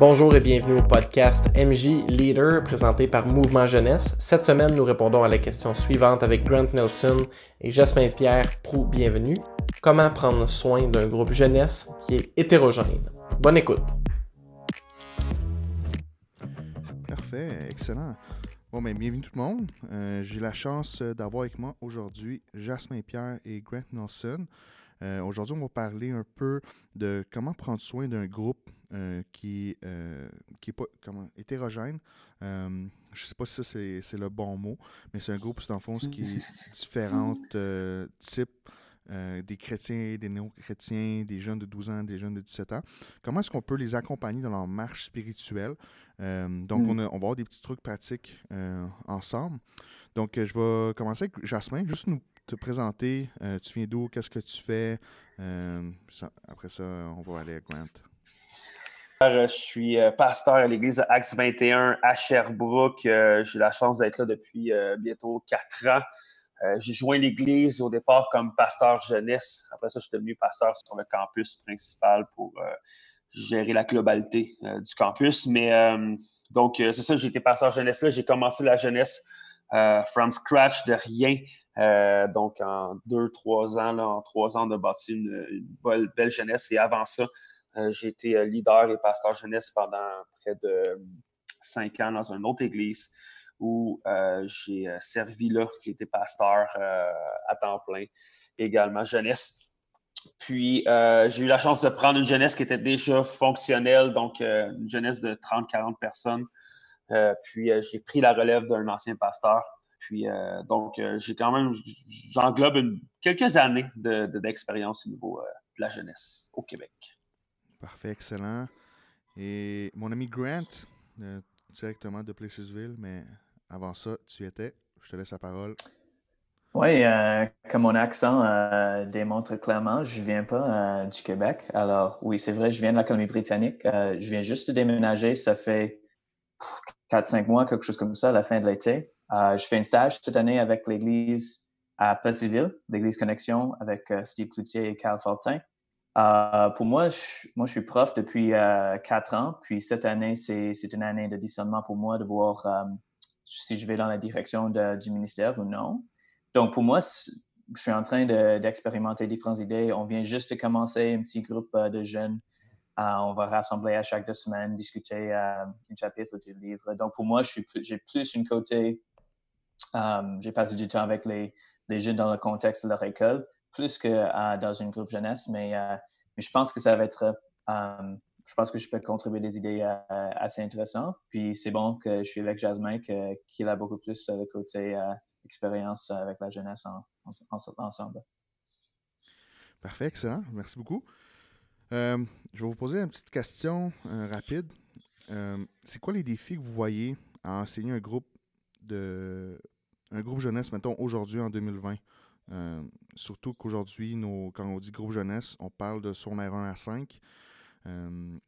Bonjour et bienvenue au podcast MJ Leader présenté par Mouvement Jeunesse. Cette semaine, nous répondons à la question suivante avec Grant Nelson et Jasmin Pierre Prou. Bienvenue. Comment prendre soin d'un groupe jeunesse qui est hétérogène? Bonne écoute. Parfait, excellent. Bon, ben, bienvenue tout le monde. Euh, j'ai la chance d'avoir avec moi aujourd'hui Jasmin Pierre et Grant Nelson. Euh, aujourd'hui, on va parler un peu de comment prendre soin d'un groupe euh, qui euh, pas comment, hétérogène. je ne sais pas si c'est le bon mot, mais c'est un groupe, dans le fond, qui est différents types. des chrétiens, des néo-chrétiens, des jeunes de 12 ans, des jeunes de 17 ans. Comment est-ce qu'on peut les accompagner dans leur marche spirituelle? donc, mm. on, on, va avoir des petits trucs pratiques ensemble. Donc, je vais commencer avec Jasmin. Juste nous te présenter. Euh, tu viens d'où? Qu'est-ce que tu fais? Euh, après ça, on va aller à Grant. Euh, je suis pasteur à l'église Axe 21 à Sherbrooke. J'ai la chance d'être là depuis bientôt quatre ans. J'ai joint l'église au départ comme pasteur jeunesse. Après ça, je suis devenu pasteur sur le campus principal pour gérer la globalité du campus. Mais donc, c'est ça, j'ai été pasteur jeunesse là. J'ai commencé la jeunesse from scratch, de rien. Euh, donc, en deux, trois ans, là, en trois ans, on a bâti une, belle, jeunesse. Et avant ça, euh, j'ai été euh, leader et pasteur jeunesse pendant près de cinq ans dans une autre église où j'ai servi là. J'ai été pasteur à temps plein, également jeunesse. Puis, j'ai eu la chance de prendre une jeunesse qui était déjà fonctionnelle, donc une jeunesse de 30-40 personnes. puis, j'ai pris la relève d'un ancien pasteur puis, euh, donc, euh, j'ai quand même, j'englobe quelques années d'expérience au niveau euh, de la jeunesse au Québec. Parfait, excellent. Et mon ami Grant, directement de Placesville, mais avant ça, tu étais. Je te laisse la parole. Oui, comme mon accent démontre clairement, je ne viens pas du Québec. Alors, oui, c'est vrai, je viens de la Colombie-Britannique. je viens juste de déménager, ça fait 4-5 mois, quelque chose comme ça, à la fin de l'été. Euh, je fais un stage cette année avec l'Église à Placeville, l'Église Connexion, avec euh, Steve Cloutier et Carl Fortin. Euh, pour moi je, moi, je suis prof depuis quatre ans, puis cette année, c'est une année de discernement pour moi de voir si je vais dans la direction du ministère ou non. Donc, pour moi, je suis en train d'expérimenter différentes idées. On vient juste de commencer un petit groupe de jeunes. on va rassembler à chaque deux semaines, discuter un chapitre du livre. Donc, pour moi, j'ai plus une côté j'ai passé du temps avec les, jeunes dans le contexte de leur école, plus que euh, dans un groupe jeunesse, mais, euh, mais, je pense que ça va être, um, je pense que je peux contribuer des idées euh, assez intéressantes. Puis c'est bon que je suis avec Jasmin, qu'il a beaucoup plus le côté expérience avec la jeunesse en, ensemble. Parfait, excellent. Merci beaucoup. je vais vous poser une petite question rapide. c'est quoi les défis que vous voyez à enseigner un groupe de un groupe jeunesse, mettons, aujourd'hui en 2020. Euh, surtout qu'aujourd'hui, quand on dit groupe jeunesse, on parle de son R1 à 5. Euh,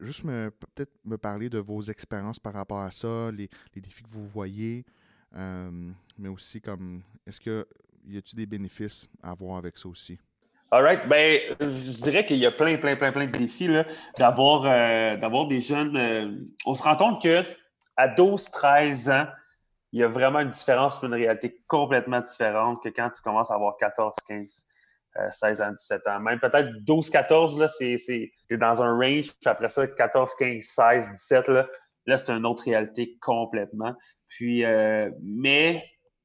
juste peut-être me parler de vos expériences par rapport à ça, les, défis que vous voyez, euh, mais aussi comme est-ce que y a-t-il des bénéfices à avoir avec ça aussi? All right. Ben, je dirais qu'il y a plein, plein, plein, plein de défis d'avoir, des jeunes. on se rend compte que à 12, 13 ans, il y a vraiment une différence, une réalité complètement différente que quand tu commences à avoir 14, 15, 16 ans, 17 ans. Même peut-être 12, 14, là, c'est, dans un range. Puis après ça, 14, 15, 16, 17, là, c'est une autre réalité complètement. Euh, mais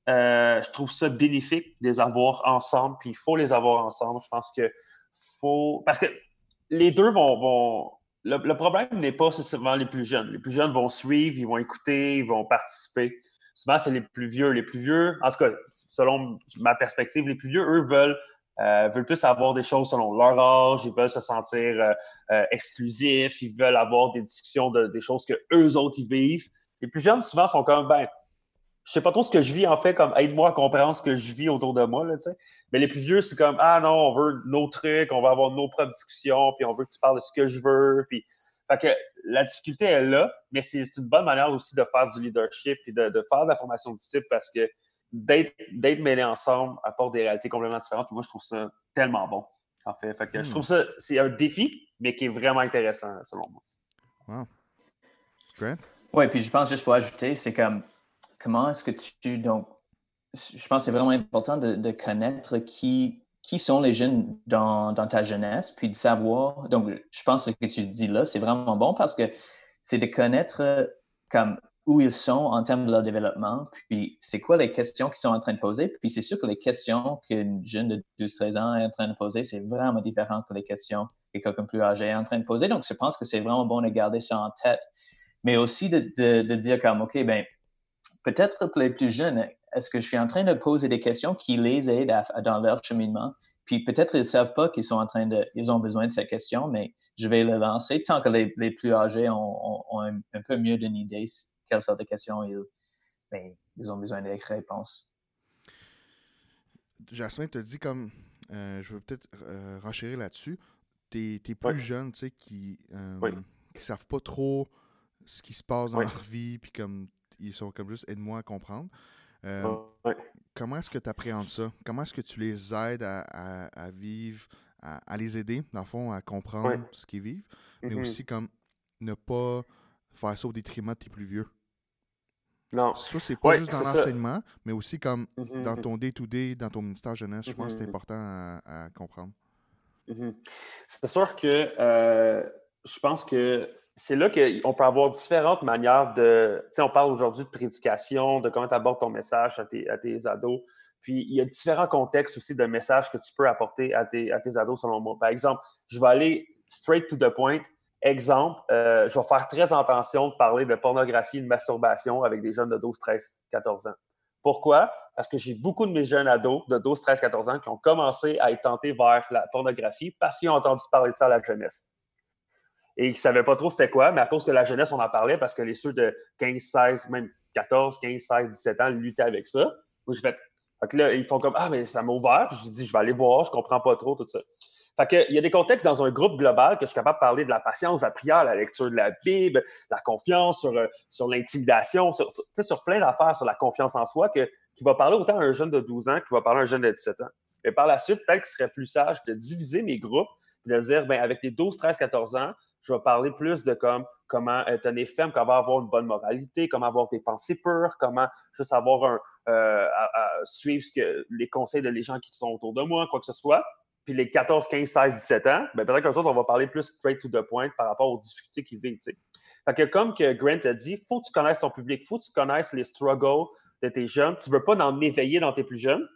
euh, je trouve ça bénéfique de les avoir ensemble. Puis il faut les avoir ensemble. Je pense que faut. Parce que les deux vont. vont... Le, le problème n'est pas seulement les plus jeunes. Les plus jeunes vont suivre, ils vont écouter, ils vont participer souvent, c'est les plus vieux. Les plus vieux, en tout cas, selon ma perspective, les plus vieux, eux, veulent, euh, veulent plus avoir des choses selon leur âge, ils veulent se sentir euh, euh, exclusifs, ils veulent avoir des discussions de, des choses que eux autres, ils vivent. Les plus jeunes, souvent, sont comme, ben, je sais pas trop ce que je vis, en fait, comme aide-moi à comprendre ce que je vis autour de moi, tu sais. Mais les plus vieux, c'est comme, ah non, on veut nos trucs, on va avoir nos propres discussions, puis on veut que tu parles de ce que je veux, puis fait que la difficulté est là, mais c'est une bonne manière aussi de faire du leadership et de, faire de la formation de disciples parce que d'être mêlés ensemble apporte des réalités complètement différentes. moi, je trouve ça tellement bon, en fait. fait que je hmm. trouve ça, c'est un défi, mais qui est vraiment intéressant, selon moi. Grant? Oui, puis je pense juste pour ajouter, c'est comme comment est-ce que tu. Donc, je pense que c'est vraiment important de, connaître qui, qui sont les jeunes dans, dans, ta jeunesse, puis de savoir. Donc, je pense que ce que tu dis là, c'est vraiment bon parce que c'est de connaître comme où ils sont en termes de leur développement, puis c'est quoi les questions qu'ils sont en train de poser. Puis c'est sûr que les questions qu'une jeune de 12-13 ans est en train de poser, c'est vraiment différent que les questions que quelqu'un plus âgé est en train de poser. Donc, je pense que c'est vraiment bon de garder ça en tête. Mais aussi de, de, dire comme, OK, ben peut-être pour les plus jeunes, est-ce que je suis en train de poser des questions qui les aident dans leur cheminement? Puis peut-être ils ne savent pas qu'ils sont en train de, ils ont besoin de cette question, mais je vais le lancer tant que les, les plus âgés ont, ont, un, un, peu mieux d'une idée quelles sortes de questions ils, ben, ils ont besoin des réponses. Jasmin te dit comme, euh, je veux peut-être euh, renchérir là-dessus, tes, plus jeunes, tu sais, qui ne euh, savent pas trop ce qui se passe dans leur vie, puis comme ils sont comme juste aide-moi à comprendre. Comment est-ce que tu appréhendes ça? Comment est-ce que tu les aides à, vivre, à, les aider, dans le fond, à comprendre ce qu'ils vivent, mais mm-hmm. aussi comme ne pas faire ça au détriment de tes plus vieux? Non. Ça, c'est pas juste dans l'enseignement, mais aussi comme mm-hmm, dans mm-hmm. ton day-to-day, dans ton ministère jeunesse, je pense que c'est important à, comprendre. C'est sûr que euh, je pense que c'est là qu'on peut avoir différentes manières de. Tu sais, on parle aujourd'hui de prédication, de comment tu abordes ton message à tes, à tes, ados. Puis il y a différents contextes aussi de messages que tu peux apporter à tes, à tes ados, selon moi. Par exemple, je vais aller straight to the point. Exemple, euh, je vais faire très attention de parler de pornographie et de masturbation avec des jeunes de 12, 13, 14 ans. Pourquoi? Parce que j'ai beaucoup de mes jeunes ados de 12, 13, 14 ans qui ont commencé à être tentés vers la pornographie parce qu'ils ont entendu parler de ça à la jeunesse. Et ils ne savaient pas trop c'était quoi, mais à cause que la jeunesse, on en parlait parce que les ceux de 15, 16, même 14, 15, 16, 17 ans luttaient avec ça. Donc, je fais, là, ils font comme Ah, mais ça m'a ouvert. Puis je dis, je vais aller voir, je comprends pas trop tout ça. Fait que, il y a des contextes dans un groupe global que je suis capable de parler de la patience, de la prière, la lecture de la Bible, la confiance, sur, euh, sur l'intimidation, sur, plein d'affaires, sur la confiance en soi, que, qui va parler autant à un jeune de 12 ans qu'il va parler à un jeune de 17 ans. Et par la suite, peut-être qu'il serait plus sage de diviser mes groupes et de dire, ben, avec les 12, 13, 14 ans, je vais parler plus de comme, comment euh, tenir ferme, comment avoir une bonne moralité, comment avoir des pensées pures, comment juste avoir un, euh, suivre ce que, les conseils de les gens qui sont autour de moi, quoi que ce soit puis les 14, 15, 16, 17 ans, ben peut-être qu'un autre, on va parler plus straight to the point par rapport aux difficultés qu'ils vivent. Fait que comme que Grant a dit, faut que tu connaisses ton public, faut que tu connaisses les struggles de tes jeunes. Tu ne veux pas en éveiller dans tes plus jeunes,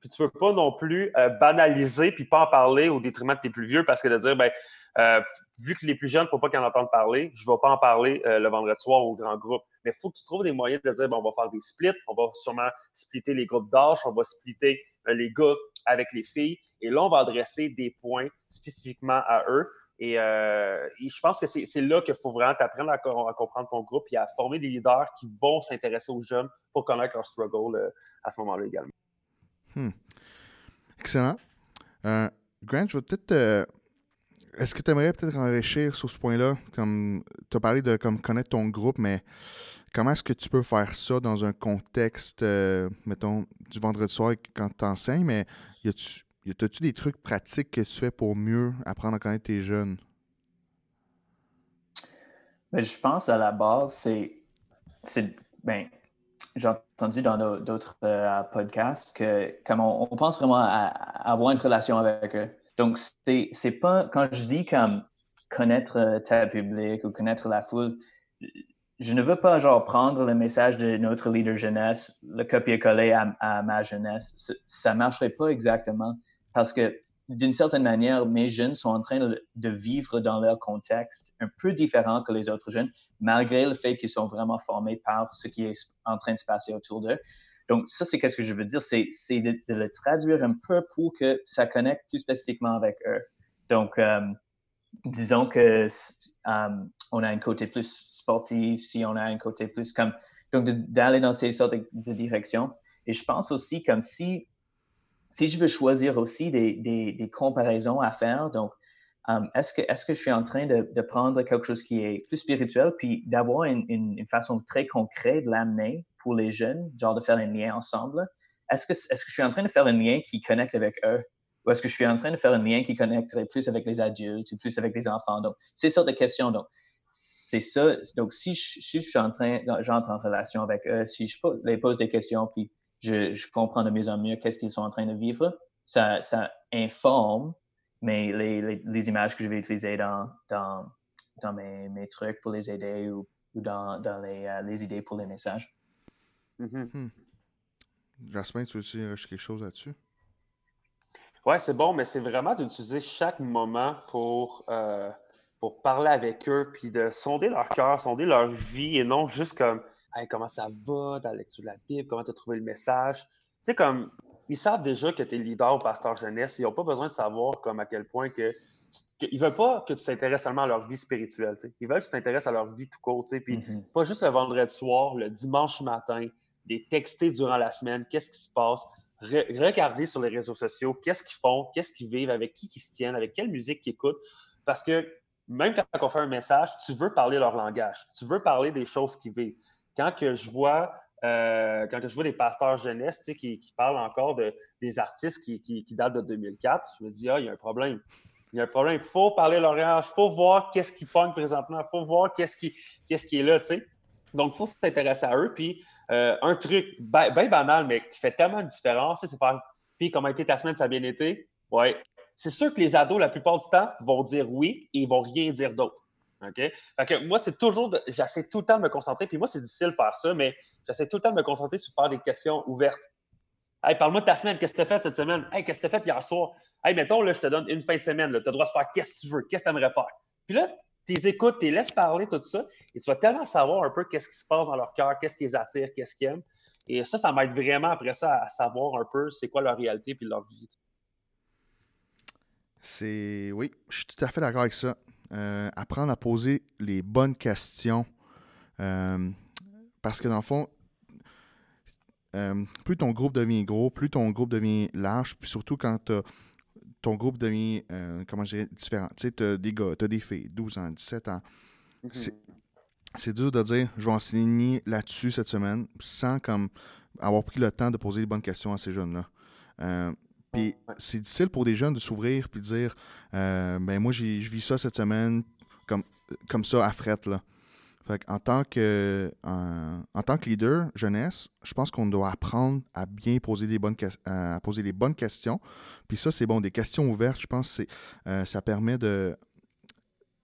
puis tu ne veux pas non plus euh, banaliser puis pas en parler au détriment de tes plus vieux parce que de dire, ben, euh, vu que les plus jeunes, faut pas qu'ils en entendent parler, je ne vais pas en parler euh, le vendredi soir au grand groupe. Mais il faut que tu trouves des moyens de dire, on va faire des splits, on va sûrement splitter les groupes d'âge, on va splitter les gars avec les filles. Et là, on va adresser des points spécifiquement à eux. Et, je pense que c'est là qu'il faut vraiment t'apprendre à, comprendre ton groupe et à former des leaders qui vont s'intéresser aux jeunes pour connaître leur struggle à ce moment-là également. Hmm. Excellent. Grant, je vais peut-être est-ce que tu aimerais peut-être enrichir sur ce point-là? Comme tu as parlé de comme connaître ton groupe, mais comment est-ce que tu peux faire ça dans un contexte, euh, mettons, du vendredi soir quand tu enseignes, mais y a-tu as-tu des trucs pratiques que tu fais pour mieux apprendre à connaître tes jeunes? Ben, je pense à la base, c'est. Ben, j'ai entendu dans d'autres euh, podcasts que comme on, pense vraiment à, avoir une relation avec eux. Donc, c'est pas, quand je dis comme connaître euh, ta public ou connaître la foule, je ne veux pas genre prendre le message de notre leader jeunesse, le copier-coller à, ma jeunesse. Ça ne marcherait pas exactement parce que d'une certaine manière, mes jeunes sont en train de, vivre dans leur contexte un peu différent que les autres jeunes, malgré le fait qu'ils sont vraiment formés par ce qui est en train de se passer autour d'eux. Donc, ça, c'est qu'est-ce que je veux dire, c'est de, le traduire un peu pour que ça connecte plus spécifiquement avec eux. Donc, euh, disons que euh, on a un côté plus sportif, si on a un côté plus comme donc d'aller dans ces sortes de, directions. Et je pense aussi comme si si je veux choisir aussi des, des, comparaisons à faire, donc euh, est-ce que est-ce que je suis en train de, de, prendre quelque chose qui est plus spirituel puis d'avoir une, une, façon très concrète de l'amener pour les jeunes, genre de faire un lien ensemble. Est-ce que, je suis en train de faire un lien qui connecte avec eux? Ou est-ce que je suis en train de faire un lien qui connecterait plus avec les adultes ou plus avec les enfants? Donc, c'est sortes de questions. Donc, c'est ça. Donc, si je, suis en train, j'entre en relation avec eux, si je les pose des questions, puis je, comprends de mieux en mieux qu'est-ce qu'ils sont en train de vivre, ça, informe mais les, images que je vais utiliser dans, mes, trucs pour les aider ou, dans, euh, les, idées pour les messages. Hmm. Jasmin, tu veux dire quelque chose là-dessus? Oui, c'est bon, mais c'est vraiment d'utiliser chaque moment pour, euh, pour parler avec eux, puis de sonder leur cœur, sonder leur vie, et non juste comme hey, comment ça va dans la lecture de la Bible, comment tu as trouvé le message? Tu sais, comme ils savent déjà que tu es leader au pasteur jeunesse. Ils n'ont pas besoin de savoir comme à quel point que. ils ne veulent pas que tu t'intéresses seulement à leur vie spirituelle. Ils veulent que tu t'intéresses à leur vie tout court. Puis mm-hmm. pas juste le vendredi soir, le dimanche matin, des textés durant la semaine, qu'est-ce qui se passe. regarder sur les réseaux sociaux qu'est-ce qu'ils font, qu'est-ce qu'ils vivent, avec qui ils se tiennent, avec quelle musique qu'ils écoutent. Parce que même quand on fait un message, tu veux parler leur langage. Tu veux parler des choses qu'ils vivent. Quand que je vois euh, quand je vois des pasteurs jeunesse qui, parlent encore de, des artistes qui, qui, datent de 2004, je me dis, ah, il y a un problème. Il y a un problème. Il faut parler leur Il faut voir qu'est-ce qui pogne présentement. Il faut voir qu'est-ce qui, qu'est-ce qui est là. sais. Donc, il faut s'intéresser à eux. Puis, euh, un truc bien banal, mais qui fait tellement de différence, c'est faire Puis, comment a été ta semaine, ça a bien été? Oui. C'est sûr que les ados, la plupart du temps, vont dire oui et ils vont rien dire d'autre. OK? Fait que moi, c'est toujours, j'essaie tout le temps de me concentrer, puis moi, c'est difficile de faire ça, mais j'essaie tout le temps de me concentrer sur faire des questions ouvertes. Hey, parle-moi de ta semaine, qu'est-ce que tu as fait cette semaine? Hey, qu'est-ce que tu as fait hier soir? Hey, mettons, là, je te donne une fin de semaine, tu as le droit de faire qu'est-ce que tu veux, qu'est-ce que tu aimerais faire. Puis là, les écoutes, tu laisses parler, tout ça, et tu vas tellement savoir un peu qu'est-ce qui se passe dans leur cœur, qu'est-ce qui les attire, qu'est-ce qu'ils aiment. Et ça, ça m'aide vraiment après ça à savoir un peu c'est quoi leur réalité puis leur vie. C'est. Oui, je suis tout à fait d'accord avec ça. Euh, apprendre à poser les bonnes questions. Euh, parce que dans le fond, euh, plus ton groupe devient gros, plus ton groupe devient large, puis surtout quand ton groupe devient, comment je dirais, différent. Tu sais, tu as des gars, tu as des filles, 12 ans, 17 ans. Mhm. C'est dur de dire, je vais enseigner là-dessus cette semaine, sans comme avoir pris le temps de poser les bonnes questions à ces jeunes-là. Puis c'est difficile pour des jeunes de s'ouvrir puis de dire euh, ben moi je vis ça cette semaine comme, comme ça à fret là. Fait en tant que en, tant que leader jeunesse, je pense qu'on doit apprendre à bien poser des bonnes à poser les bonnes questions. Puis ça c'est bon des questions ouvertes, je pense que euh, ça permet de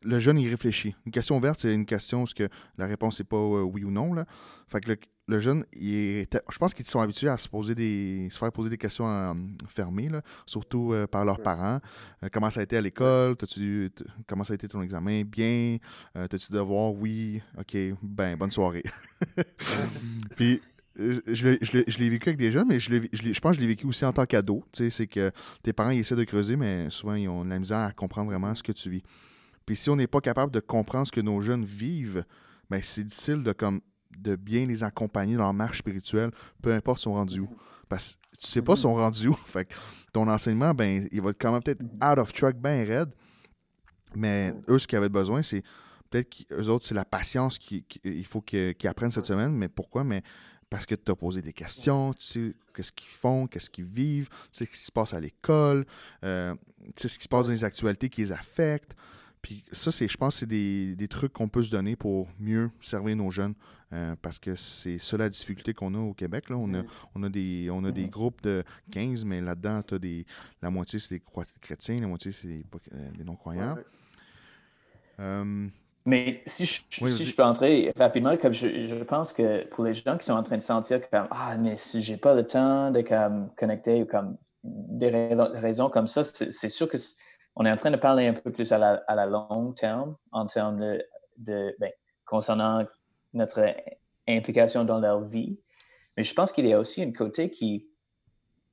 le jeune y réfléchit. Une question ouverte, c'est une question où que la réponse n'est pas euh, oui ou non. Fait que le, jeune, je pense qu'ils sont habitués à se poser des. se faire poser des questions euh, fermées, là, surtout euh, par leurs parents. comment ça a été à l'école? comment ça a été ton examen? Bien? T'as-tu devoir? Oui? OK. Ben, bonne soirée. Puis je, l'ai vécu avec des jeunes, mais je, je, pense que je l'ai vécu aussi en tant qu'ado. C'est que tes parents ils essaient de creuser, mais souvent ils ont de la misère à comprendre vraiment ce que tu vis. Puis si on n'est pas capable de comprendre ce que nos jeunes vivent, ben c'est difficile de, comme, de bien les accompagner dans leur marche spirituelle, peu importe son rendu où. Parce que tu sais pas son rendu où. Fait que ton enseignement, ben, il va être quand même peut-être out of track bien raide. Mais eux, ce qu'ils avaient besoin, c'est peut-être qu'eux autres, c'est la patience qu'il faut qu'ils apprennent cette semaine. Mais pourquoi? Mais parce que tu as posé des questions, tu sais qu'est-ce qu'ils font, qu'est-ce qu'ils vivent, tu sais ce qui se passe à l'école, euh, tu sais ce qui se passe dans les actualités qui les affectent. Puis ça, c'est, je pense que c'est des, trucs qu'on peut se donner pour mieux servir nos jeunes. Euh, parce que c'est ça la difficulté qu'on a au Québec. Là. On, a, on a des, on a des groupes de 15, mais là-dedans, as des, la moitié, c'est des chrétiens, la moitié, c'est des, euh, non-croyants. Euh, mais si, je, si je peux entrer rapidement, comme je, je, pense que pour les gens qui sont en train de sentir que comme, ah, mais si j'ai pas le temps de comme, connecter ou comme des raisons comme ça, c'est sûr que on est en train de parler un peu plus à la, à la long terme en termes de, de ben, concernant notre implication dans leur vie. Mais je pense qu'il y a aussi un côté qui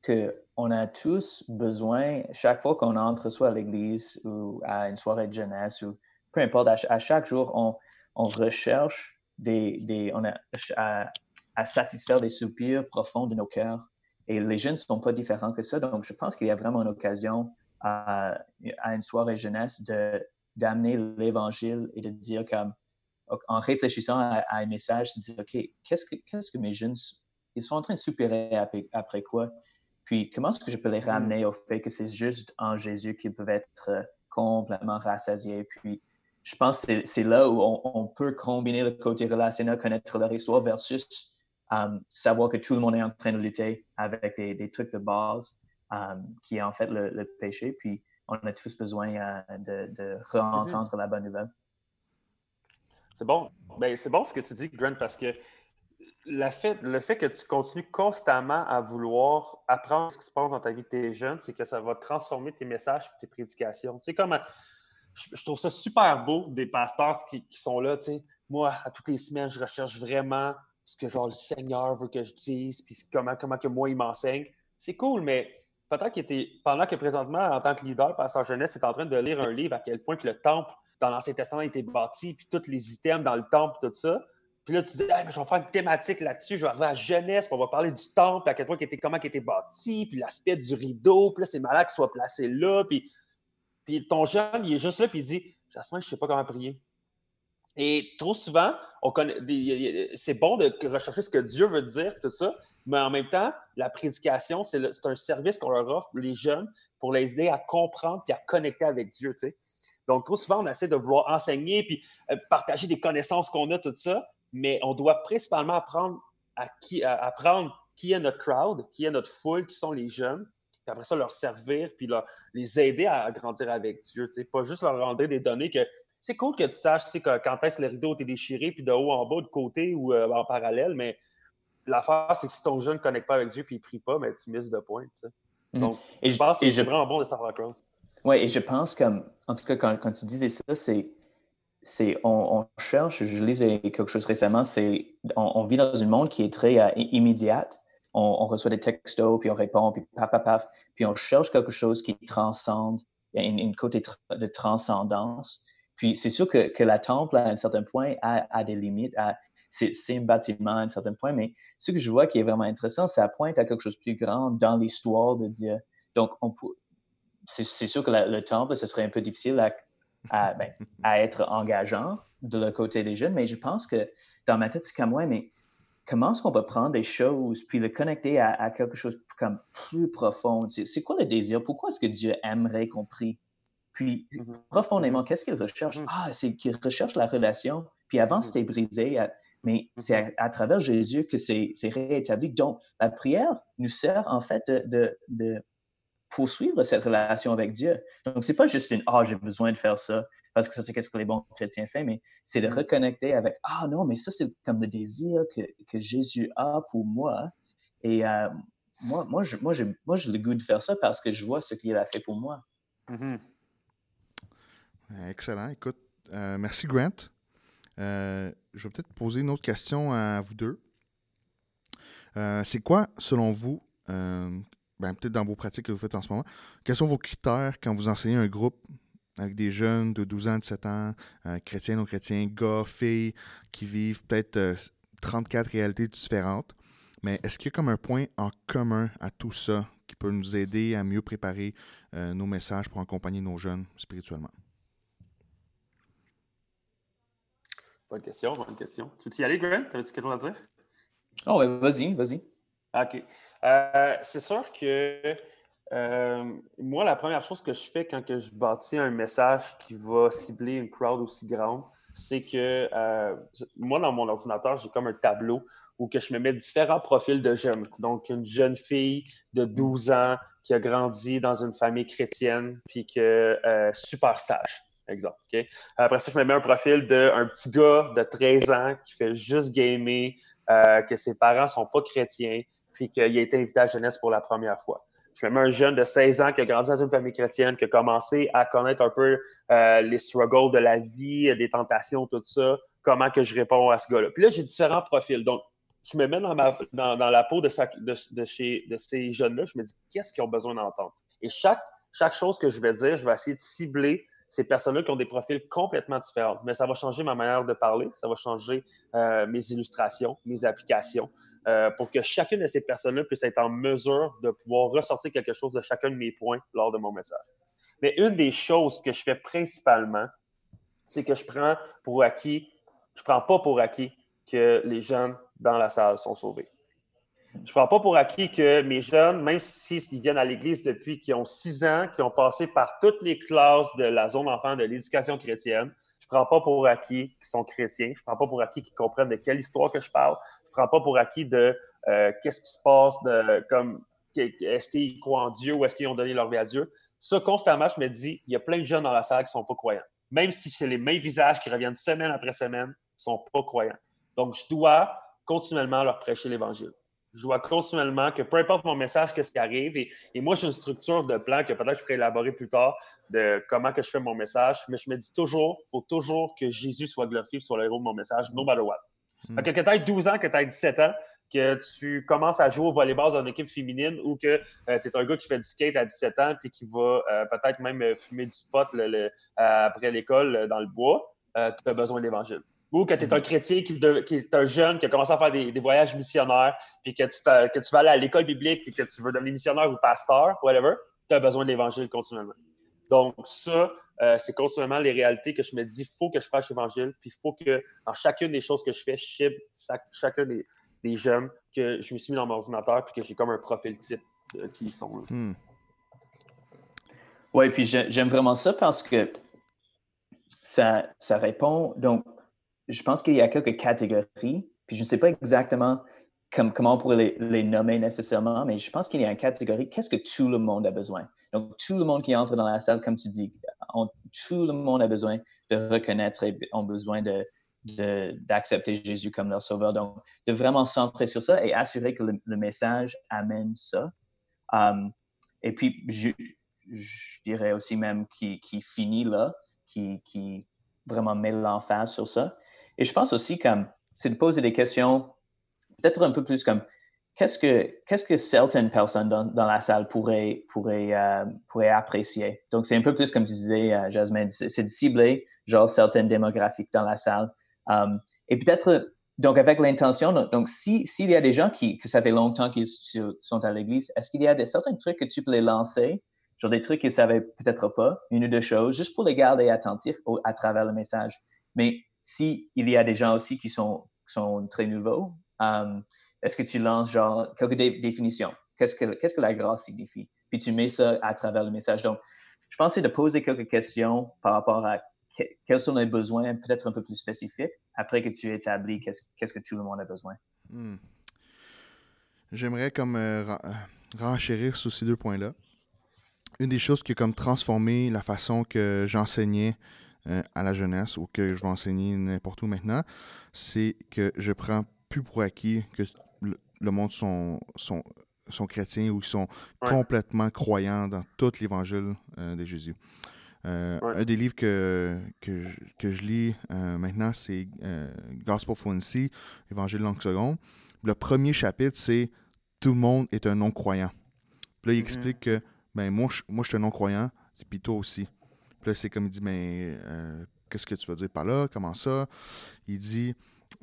que on a tous besoin, chaque fois qu'on entre soit à l'église ou à une soirée de jeunesse ou peu importe, à, chaque jour, on, on recherche des, des on a, à, à, satisfaire des soupirs profonds de nos cœurs. Et les jeunes ne sont pas différents que ça. Donc, je pense qu'il y a vraiment une occasion à, une soirée jeunesse de d'amener l'évangile et de dire comme en réfléchissant à, un message, de dire OK, qu'est-ce que qu'est-ce que mes jeunes ils sont en train de supérer après, quoi? Puis comment est-ce que je peux les ramener au fait que c'est juste en Jésus qu'ils peuvent être complètement rassasiés? Puis je pense que c'est là où on, peut combiner le côté relationnel, connaître leur histoire versus um, savoir que tout le monde est en train de lutter avec des, trucs de base um, qui est en fait le, péché. Puis on a tous besoin euh, de, de re-entendre la bonne nouvelle. C'est bon. Ben, c'est bon ce que tu dis, Grant, parce que fait, le fait que tu continues constamment à vouloir apprendre ce qui se passe dans ta vie de tes jeunes, c'est que ça va transformer tes messages et tes prédications. Tu sais, comme je, trouve ça super beau des pasteurs qui, sont là, tu sais, moi, à toutes les semaines, je recherche vraiment ce que genre le Seigneur veut que je dise, puis comment, comment que moi, il m'enseigne. C'est cool, mais qu'il était, pendant que présentement, en tant que leader, pasteur jeunesse, est en train de lire un livre à quel point que le temple dans l'Ancien Testament était bâti, puis tous les items dans le temple, tout ça. Puis là, tu dis, je vais faire une thématique là-dessus, je vais arriver à la jeunesse, puis on va parler du temple, à quel point était, comment il était bâti, puis l'aspect du rideau, puis là, c'est malade qu'il soit placé là, puis, puis ton jeune, il est juste là, puis il dit, Jasmine, je ne sais pas comment prier. Et trop souvent, on connaît, c'est bon de rechercher ce que Dieu veut dire, tout ça, mais en même temps, la prédication, c'est, un service qu'on leur offre, les jeunes, pour les aider à comprendre et à connecter avec Dieu. Donc, trop souvent, on essaie de vouloir enseigner puis euh, partager des connaissances qu'on a, tout ça, mais on doit principalement apprendre à qui, apprendre qui est notre crowd, qui est notre foule, qui sont les jeunes, puis après ça, leur servir, puis les aider à grandir avec Dieu. Pas juste leur rendre des données que c'est cool que tu saches quand est-ce que le rideau est déchiré, puis de haut en bas, de côté ou euh, en parallèle, mais l'affaire, c'est que si ton jeune ne connecte pas avec Dieu puis il ne prie pas, mais tu misses de points. Mm. Donc, et je pense que c'est vraiment bon de savoir crowd. Oui, et je pense que, en tout cas, quand, tu disais ça, c'est c'est on, cherche, je lisais quelque chose récemment, c'est on, vit dans un monde qui est très euh, immédiat. On, reçoit des textos, puis on répond, puis paf, paf, paf, puis on cherche quelque chose qui transcende, il y a une, côté de transcendance. Puis c'est sûr que, que, la temple, à un certain point, a, des limites. C'est un bâtiment à un certain point, mais ce que je vois qui est vraiment intéressant, ça pointe à quelque chose de plus grand dans l'histoire de Dieu. Donc, c'est sûr que le temple, ce serait un peu difficile à ben, à, être engageant de le côté des jeunes, mais je pense que dans ma tête, c'est comme, ouais, mais comment est-ce qu'on peut prendre des choses puis le connecter à, quelque chose comme plus profond? C'est quoi le désir? Pourquoi est-ce que Dieu aimerait qu'on prie? Puis, mm-hmm. profondément, qu'est-ce qu'il recherche? Mm-hmm. Ah, c'est qu'il recherche la relation. Puis avant, mm-hmm. c'était brisé, mais c'est à, travers Jésus que c'est réétabli. Donc, la prière nous sert en fait de, de poursuivre cette relation avec Dieu. Donc, c'est pas juste une Ah, j'ai besoin de faire ça parce que ça, c'est ce que les bons chrétiens font, mais c'est de reconnecter avec Ah non, mais ça, c'est comme le désir que, que, Jésus a pour moi. Et euh, moi, moi, je, moi, j'ai, moi, le goût de faire ça parce que je vois ce qu'il a fait pour moi. Mm-hmm. Excellent. Écoute, euh, merci, Grant. Euh, je vais peut-être poser une autre question à vous deux. c'est quoi, selon vous, ben, peut-être dans vos pratiques que vous faites en ce moment, quels sont vos critères quand vous enseignez un groupe avec des jeunes de 12 ans, 17 ans, euh, chrétiens, non chrétiens, gars, filles, qui vivent peut-être 34 euh, réalités différentes? Mais est-ce qu'il y a comme un point en commun à tout ça qui peut nous aider à mieux préparer euh, nos messages pour accompagner nos jeunes spirituellement? Bonne question, bonne question. Tu veux y aller, Grant? T'avais-tu quelque chose à dire? Oh, vas-y, vas-y. OK. Euh, c'est sûr que euh, moi, la première chose que je fais quand que je bâtis un message qui va cibler une crowd aussi grande, c'est que euh, moi, dans mon ordinateur, j'ai comme un tableau où que je me mets différents profils de jeunes. Donc, une jeune fille de 12 ans qui a grandi dans une famille chrétienne, puis que super sage, exemple. Après ça, je me mets un profil d'un petit gars de 13 ans qui fait juste gamer, que ses parents sont pas chrétiens, puis qu'il a été invité à jeunesse pour la première fois. Je suis même un jeune de 16 ans qui a grandi dans une famille chrétienne, qui a commencé à connaître un peu euh, les struggles de la vie, des tentations, tout ça, comment que je réponds à ce gars-là? Puis là, j'ai différents profils. Donc, je me mets dans, la peau de, ces jeunes-là, je me dis, qu'est-ce qu'ils ont besoin d'entendre? Et chaque chose que je vais dire, je vais essayer de cibler ces personnes-là qui ont des profils complètement différents. Mais ça va changer ma manière de parler, ça va changer euh, mes illustrations, mes applications, euh, pour que chacune de ces personnes-là puisse être en mesure de pouvoir ressortir quelque chose de chacun de mes points lors de mon message. Mais une des choses que je fais principalement, c'est que je prends pour acquis, je prends pas pour acquis que les jeunes dans la salle sont sauvés. Je ne prends pas pour acquis que mes jeunes, même s'ils viennent à l'Église depuis qu'ils ont six ans, qui ont passé par toutes les classes de la zone enfant de l'éducation chrétienne, Je prends pas pour acquis qu'ils sont chrétiens. Je prends pas pour acquis qu'ils comprennent de quelle histoire que je parle. Je prends pas pour acquis de euh, qu'est-ce qui se passe, de comme est-ce qu'ils croient en Dieu ou est-ce qu'ils ont donné leur vie à Dieu. Ça, constamment, je me dis, il y a plein de jeunes dans la salle qui sont pas croyants. Même si c'est les mêmes visages qui reviennent semaine après semaine, ils sont pas croyants. Donc, je dois continuellement leur prêcher l'Évangile. Je dois continuellement que peu importe mon message, qu'est-ce qui arrive, et, moi, j'ai une structure de plan que peut-être je ferai élaborer plus tard de comment que je fais mon message, mais je me dis toujours, il faut toujours que Jésus soit glorifié sur le héros de mon message, no matter what. Hmm. que tu aies 12 ans, que tu aies 17 ans, que tu commences à jouer au volleyball dans une équipe féminine ou que euh, tu es un gars qui fait du skate à 17 ans puis qui va euh, peut-être même fumer du pot après l'école dans le bois, euh, tu as besoin d'évangile ou que tu es un chrétien qui, est un jeune qui a commencé à faire des, voyages missionnaires, puis que tu, que tu vas aller à l'école biblique, puis que tu veux devenir missionnaire ou pasteur, whatever, tu as besoin de l'Évangile continuellement. Donc, ça, euh, c'est continuellement les réalités que je me dis, il faut que je fasse l'Évangile, puis il faut que dans chacune des choses que je fais, je cible chacun des, jeunes que je me suis mis dans mon ordinateur, puis que j'ai comme un profil type qui ils sont. Hmm. Oui, puis j'aime vraiment ça parce que ça, ça répond. Donc, je pense qu'il y a quelques catégories, puis je ne sais pas exactement comment on pourrait les, nommer nécessairement, mais je pense qu'il y a une catégorie, qu'est-ce que tout le monde a besoin? Donc, tout le monde qui entre dans la salle, comme tu dis, tout le monde a besoin de reconnaître et ont besoin de, d'accepter Jésus comme leur sauveur. Donc, de vraiment centrer sur ça et assurer que le, message amène ça. Um, et puis, je, dirais aussi même qui, finit là, qui, qui vraiment met l'emphase sur ça. Et je pense aussi comme, c'est de poser des questions peut-être un peu plus comme, qu'est-ce que, qu'est-ce que certaines personnes dans, dans la salle pourraient, pourraient, euh, pourraient apprécier? Donc, c'est un peu plus comme tu disais, euh, Jasmine, c'est de cibler, genre, certaines démographiques dans la salle. Um, et peut-être, donc, avec l'intention, donc, s'il y a des gens qui, que ça fait longtemps qu'ils sont à l'église, est-ce qu'il y a des, certains trucs que tu peux les lancer, genre des trucs qu'ils ne savaient peut-être pas, une ou deux choses, juste pour les garder attentifs à travers le message. Mais s'il y a des gens aussi qui sont, sont très nouveaux, euh, est-ce que tu lances genre quelques définitions? Qu'est-ce que, que la grâce signifie? Puis tu mets ça à travers le message. Donc, je pensais de poser quelques questions par rapport à quels sont les besoins peut-être un peu plus spécifiques après que tu établis qu'est-ce, qu'est-ce que tout le monde a besoin. Hmm. J'aimerais comme euh, euh, renchérir sur ces deux points-là. Une des choses qui a comme transformé la façon que j'enseignais euh, à la jeunesse ou que je vais enseigner n'importe où maintenant, c'est que je prends plus pour acquis que le, monde sont, sont, sont chrétiens ou sont complètement croyants dans tout l'évangile euh, de Jésus. Euh, un des livres que, que, je, que je lis maintenant, c'est Gospel Fluency, Évangile langue seconde. Le premier chapitre, c'est Tout le monde est un non-croyant. Puis là, il mm-hmm. explique que ben, moi, je, moi, je suis un non-croyant, puis toi aussi. Puis là, c'est comme il dit, mais euh, qu'est-ce que tu veux dire par là? Comment ça? Il dit,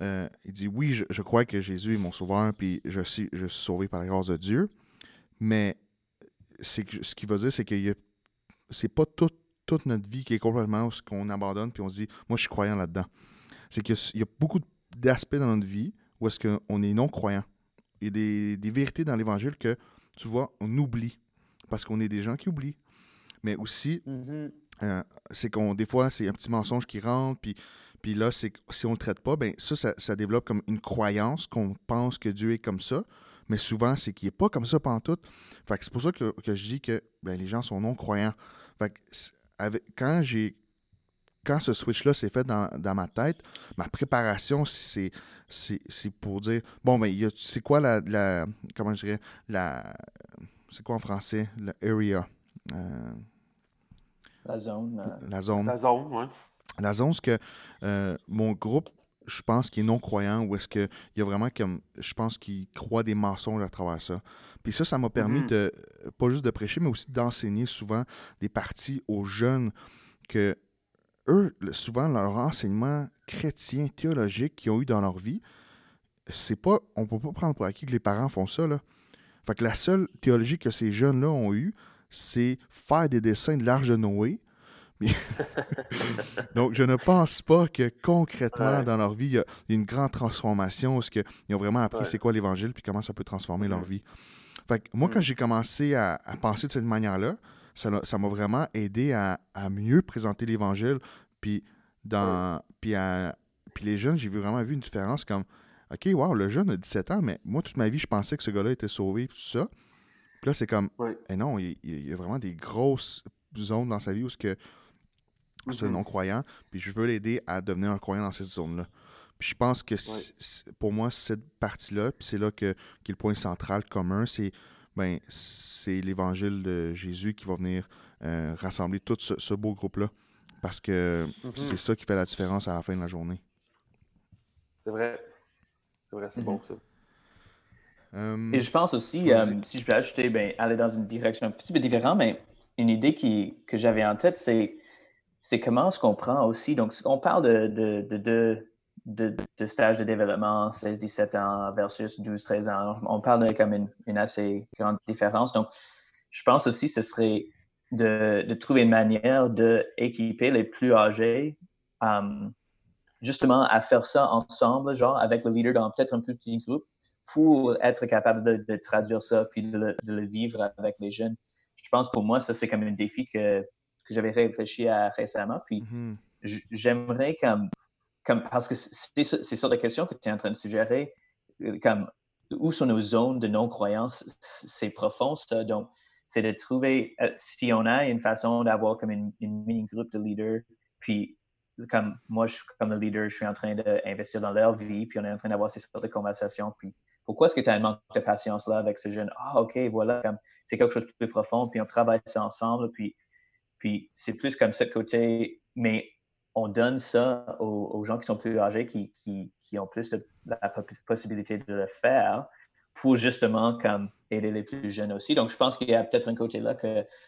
euh, il dit oui, je, crois que Jésus est mon sauveur, puis je suis, je suis sauvé par la grâce de Dieu. Mais c'est ce qu'il veut dire, c'est que c'est pas toute notre vie qui est complètement ce qu'on abandonne, puis on se dit, moi, je suis croyant là-dedans. C'est qu'il y, a beaucoup d'aspects dans notre vie où est-ce qu'on est non-croyant. Il y a des, des vérités dans l'Évangile que, tu vois, on oublie. Parce qu'on est des gens qui oublient. Mais aussi, mm-hmm. Euh, c'est qu'on des fois, c'est un petit mensonge qui rentre, puis, puis là, c'est si on le traite pas, ben ça, ça, développe comme une croyance qu'on pense que Dieu est comme ça, mais souvent, c'est qu'il n'est pas comme ça pendant tout. Fait c'est pour ça que, je dis que ben, les gens sont non-croyants. Fait avec, quand j'ai quand ce switch-là s'est fait dans, ma tête, ma préparation, c'est, c'est, pour dire bon, ben, c'est quoi la, la, Comment je dirais la, C'est quoi en français? La area euh, la zone. Euh, la zone. La zone, oui. La zone, c'est que euh, mon groupe, je pense qu'il est non-croyant ou est-ce qu'il y a vraiment comme. Je pense qu'il croit des mensonges à travers ça. Puis ça, ça m'a permis mm-hmm. de. Pas juste de prêcher, mais aussi d'enseigner souvent des parties aux jeunes que eux, souvent, leur enseignement chrétien, théologique qu'ils ont eu dans leur vie, c'est pas. On peut pas prendre pour acquis que les parents font ça, là. Fait que la seule théologie que ces jeunes-là ont eue, c'est faire des dessins de l'Arche de Noé. Donc, je ne pense pas que concrètement, dans leur vie, il y, a une grande transformation, parce qu'ils ont vraiment appris c'est quoi l'Évangile, puis comment ça peut transformer leur vie. Fait moi, quand mm. j'ai commencé à, penser de cette manière-là, ça m'a vraiment aidé à, mieux présenter l'Évangile, puis Dans, puis, puis les jeunes, j'ai vraiment vu une différence comme OK, wow, le jeune a 17 ans, mais moi, toute ma vie, je pensais que ce gars-là était sauvé, tout ça. Puis là, c'est comme, eh non, il, y a vraiment des grosses zones dans sa vie où ce que c'est un mm-hmm. non-croyant, puis je veux l'aider à devenir un croyant dans cette zone-là. Puis je pense que pour moi, cette partie-là, puis c'est là que, est le point central commun, c'est ben, c'est l'évangile de Jésus qui va venir euh, rassembler tout ce, beau groupe-là. Parce que mm-hmm. c'est ça qui fait la différence à la fin de la journée. C'est vrai. C'est vrai, c'est bon ça. Euh, Et je pense aussi, euh, si je peux ajouter, ben, aller dans une direction un petit peu différente, mais une idée qui, que j'avais en tête, c'est, c'est comment est-ce qu'on prend aussi. Donc, on parle de, de, de, de, de stage de développement 16-17 ans versus 12-13 ans. On parle de comme une, une, assez grande différence. Donc, je pense aussi que ce serait de, de trouver une manière d'équiper les plus âgés um, justement à faire ça ensemble, genre avec le leader dans peut-être un plus petit groupe pour être capable de, traduire ça puis de le, vivre avec les jeunes. Je pense pour moi, ça, c'est comme un défi que, que j'avais réfléchi à récemment. Puis mm-hmm. j'aimerais comme, comme, parce que c'est ce genre de questions que tu es en train de suggérer, euh, comme où sont nos zones de non-croyance, c'est profond ça. Donc, c'est de trouver, euh, si on a une façon d'avoir comme une, mini-groupe de leaders, puis comme moi, je, comme le leader, je suis en train d'investir dans leur vie, puis on est en train d'avoir ces sortes de conversations, puis pourquoi est-ce que tu as un manque de patience là avec ce jeune? Ah, OK, voilà, c'est quelque chose de plus profond, puis on travaille ça ensemble, puis, puis c'est plus comme ce côté, mais on donne ça aux, gens qui sont plus âgés, qui, qui, qui ont plus de la possibilité de le faire pour justement comme aider les plus jeunes aussi. Donc, je pense qu'il y a peut-être un côté là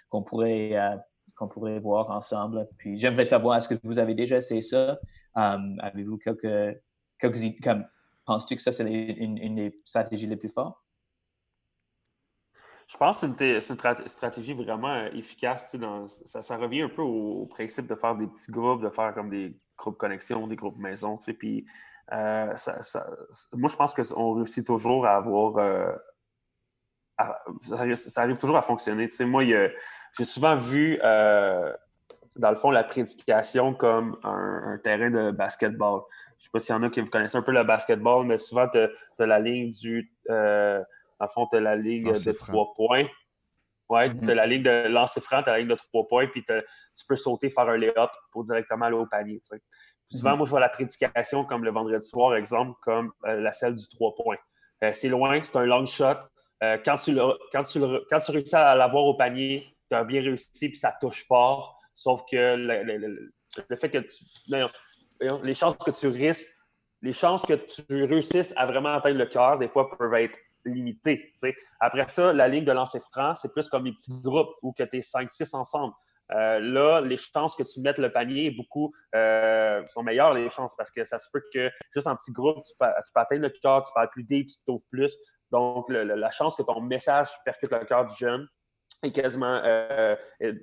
qu'on pourrait, euh, pourrait voir ensemble. Puis, j'aimerais savoir, est-ce que vous avez déjà essayé ça? Um, avez-vous quelques, quelques Penses-tu que ça, c'est une, des stratégies les plus fortes? Je pense que c'est une, stratégie vraiment euh, efficace. ça, revient un peu au, principe de faire des petits groupes, de faire comme des groupes connexion, des groupes maison. Puis, euh, moi, je pense qu'on réussit toujours à avoir. Euh, ça, arrive toujours à fonctionner. moi, j'ai souvent vu, dans le fond, la prédication comme un terrain de basketball. Je ne sais pas s'il y en a qui vous connaissez un peu le basketball, mais souvent, tu as, la ligne du. Euh, en fond, tu as la ligne de trois points. Ouais, mm-hmm. tu as la ligne de lancer franc, tu as la ligne de trois points, puis tu peux sauter, faire un lay-up pour directement aller au panier. Souvent, mm-hmm. moi, je vois la prédication comme le vendredi soir, exemple, comme euh, la celle du trois points. Euh, c'est loin, c'est un long shot. quand, tu quand, tu quand tu réussis à l'avoir au panier, tu as bien réussi, puis ça touche fort. Sauf que le, fait que tu les chances que tu risques, les chances que tu réussisses à vraiment atteindre le cœur, des fois, peuvent être limitées. Après ça, la ligne de lancer franc, c'est plus comme les petits groupes où tu es 5-6 ensemble. Euh, là, les chances que tu mettes le panier beaucoup euh, sont meilleures, les chances, parce que ça se peut que juste en petit groupe, tu peux, atteindre le cœur, tu parles plus deep, tu t'ouvres plus. Donc, la chance que ton message percute le cœur du jeune est quasiment, euh, je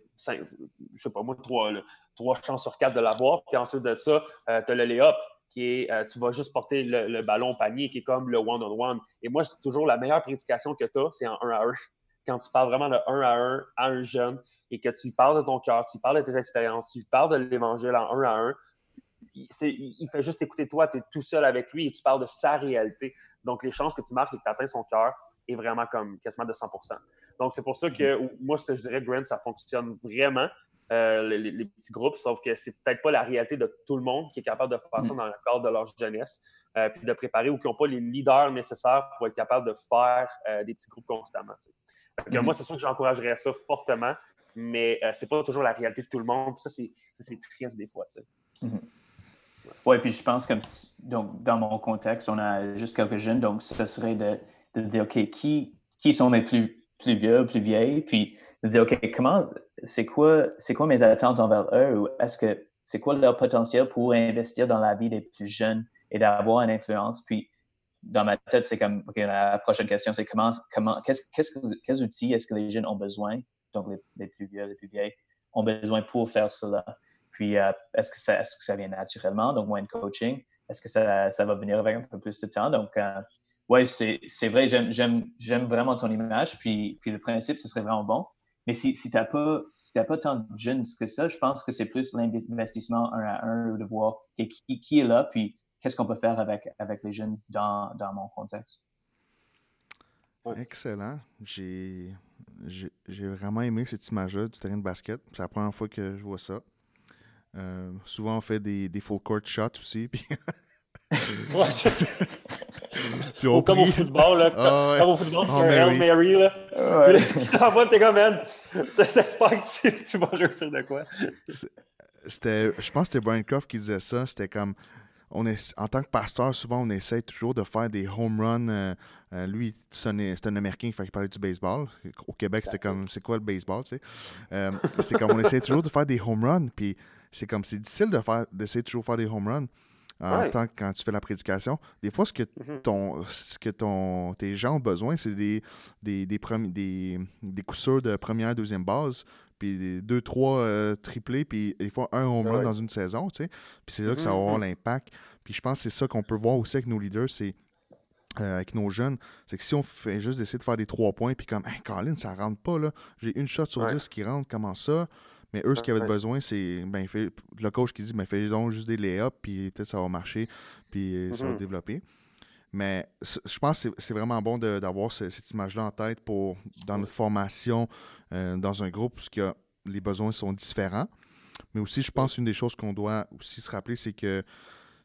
sais pas moi, trois, trois chances sur quatre de l'avoir. Puis ensuite de ça, euh, tu as le lay-up, qui est euh, tu vas juste porter le, ballon au panier, qui est comme le one-on-one. Et moi, dis toujours la meilleure prédication que tu as, c'est en un à un. Quand tu parles vraiment de un à un à un jeune et que tu parles de ton cœur, tu parles de tes expériences, tu parles de l'évangile en un à un, il, fait juste écouter toi, tu es tout seul avec lui et tu parles de sa réalité. Donc, les chances que tu marques et que tu atteins son cœur est vraiment comme quasiment de 100 Donc, c'est pour ça que moi, je dirais, Grant, ça fonctionne vraiment. Euh, les, petits groupes, sauf que c'est peut-être pas la réalité de tout le monde qui est capable de faire ça mm. dans le cadre de leur jeunesse, euh, puis de préparer ou qui n'ont pas les leaders nécessaires pour être capable de faire euh, des petits groupes constamment. Mm. Moi, c'est sûr que j'encouragerais ça fortement, mais c'est pas toujours la réalité de tout le monde. Ça, c'est triste des fois. Oui, puis je pense que donc, dans mon contexte, on a juste quelques jeunes, donc ce serait de, de dire, OK, qui, qui sont les plus, plus vieux, plus vieilles, puis de dire, OK, comment, c'est quoi, c'est quoi mes attentes envers eux? Ou est-ce que c'est quoi leur potentiel pour investir dans la vie des plus jeunes et d'avoir une influence? Puis, dans ma tête, c'est comme, OK, la prochaine question, c'est comment, comment, qu'est-ce, qu'est-ce, quels outils est-ce que les jeunes ont besoin, donc les, plus vieux, les plus vieilles, ont besoin pour faire cela? Puis, euh, est-ce, que ça, est-ce que ça vient naturellement, donc moins de coaching? Est-ce que ça, ça va venir avec un peu plus de temps? Donc, euh, oui, c'est, c'est vrai, j'aime, j'aime, j'aime vraiment ton image. Puis, puis le principe, ce serait vraiment bon. Mais si, si tu n'as pas, si pas tant de jeunes que ça, je pense que c'est plus l'investissement un à un de voir qui, qui est là, puis qu'est-ce qu'on peut faire avec, avec les jeunes dans, dans mon contexte. Excellent. J'ai vraiment aimé cette image-là du terrain de basket. C'est la première fois que je vois ça. Euh, souvent, on fait des, des full court shots aussi. Puis... ouais, c'est ça. Ou comme au football, là. Ah, comme au football, c'est un Hail Mary, là. Ouais. Puis t'es comme, man, t'espères que tu, tu vas réussir de quoi? C'était, je pense que c'était Brian Croft qui disait ça. C'était comme, on est, en tant que pasteur, souvent, on essaie toujours de faire des home runs. Euh, euh, lui, c'est un, Américain, il parlait du baseball. Au Québec, c'était comme, c'est quoi le baseball, tu sais? Euh, c'est comme, on essaie toujours de faire des home runs, puis c'est comme, c'est difficile de faire, d'essayer toujours de faire des home runs. En tant que quand tu fais la prédication, des fois, ce que, mm-hmm. ton, ce que ton, tes gens ont besoin, c'est des, des, des, des, des coups sûrs de première, deuxième base, puis deux, trois euh, triplés, puis des fois un home run dans une saison, tu sais. Puis c'est là que ça va avoir mm-hmm. l'impact. Puis je pense que c'est ça qu'on peut voir aussi avec nos leaders, c'est euh, avec nos jeunes, c'est que si on fait juste d'essayer de faire des trois points, puis comme, hey, Colin, ça rentre pas, là. J'ai une shot sur dix qui rentre, comment ça? Mais eux, ce qu'ils avaient besoin, c'est ben, fait, le coach qui dit ben, fais donc juste des lay-ups, puis peut-être ça va marcher, puis euh, ça va mm-hmm. développer. Mais je pense que c'est vraiment bon d'avoir cette image-là en tête pour dans notre formation, euh, dans un groupe où les besoins sont différents. Mais aussi, je pense une des choses qu'on doit aussi se rappeler, c'est que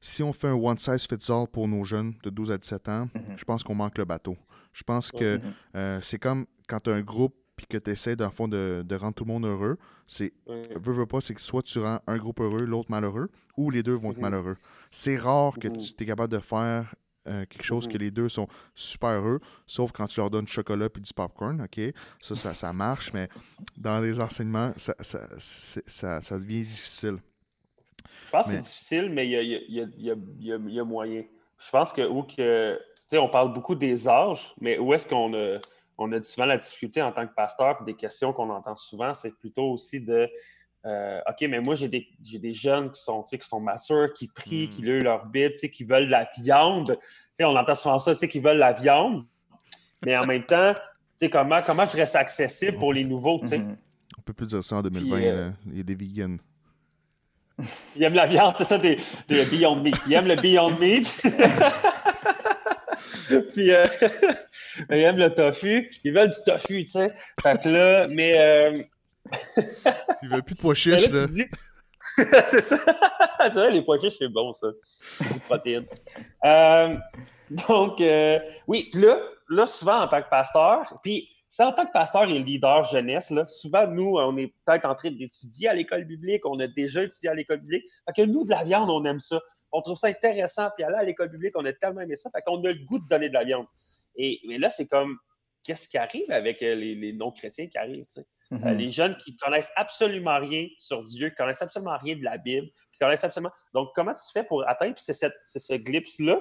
si on fait un one size fits all pour nos jeunes de 12 à 17 ans, mm-hmm. je pense qu'on manque le bateau. Je pense que mm-hmm. euh, c'est comme quand tu as un groupe puis que tu essaies, dans fond, de, rendre tout le monde heureux. C'est, veux, veux pas, c'est que soit tu rends un groupe heureux, l'autre malheureux, ou les deux vont être mm-hmm. malheureux. C'est rare que tu es capable de faire euh, quelque chose que les deux sont super heureux, sauf quand tu leur donnes du chocolat et du popcorn, OK? Ça, ça, ça marche, mais dans les enseignements, ça, ça, ça devient difficile. Je pense que c'est difficile, mais il y a, y, a, y, y a, moyen. Je pense que où que. Tu sais, on parle beaucoup des âges, mais où est-ce qu'on a, on a souvent la difficulté en tant que pasteur, des questions qu'on entend souvent, c'est plutôt aussi de euh, OK, mais moi, j'ai des, des, jeunes qui sont, qui sont matures, qui prient, qui hmm. lèvent leur Bible, qui veulent de la viande. sais, on entend souvent ça, qui veulent la viande. Mais en même temps, comment, comment je reste accessible pour les nouveaux? sais? Hmm. On peut plus dire ça en 2020. Euh, il y a des vegans. Ils aiment la viande, c'est ça, des, des, Beyond Meat. Ils aiment le Beyond Meat. Puis, euh, ils aiment le tofu. Ils veulent du tofu, tu sais. Fait que là, mais. Euh... ils veulent plus de pois chiches, là. c'est ça. c'est vrai, les pois chiches, c'est bon, ça. Protéines. Euh, donc, euh, oui, puis là, là, souvent, en tant que pasteur, puis c'est en tant que pasteur et leader jeunesse, là, souvent, nous, on est peut-être en train d'étudier à l'école biblique, on a déjà étudié à l'école biblique. Fait que nous, de la viande, on aime ça. On trouve ça intéressant. Puis aller à l'école biblique, on a tellement aimé ça. Fait qu'on a le goût de donner de la viande. Et mais là, c'est comme, qu'est-ce qui arrive avec euh, les, non-chrétiens qui arrivent? Mm-hmm. Euh, les jeunes qui connaissent absolument rien sur Dieu, qui connaissent absolument rien de la Bible, qui connaissent absolument. Donc, comment tu fais pour atteindre? Puis c'est ce glimpse-là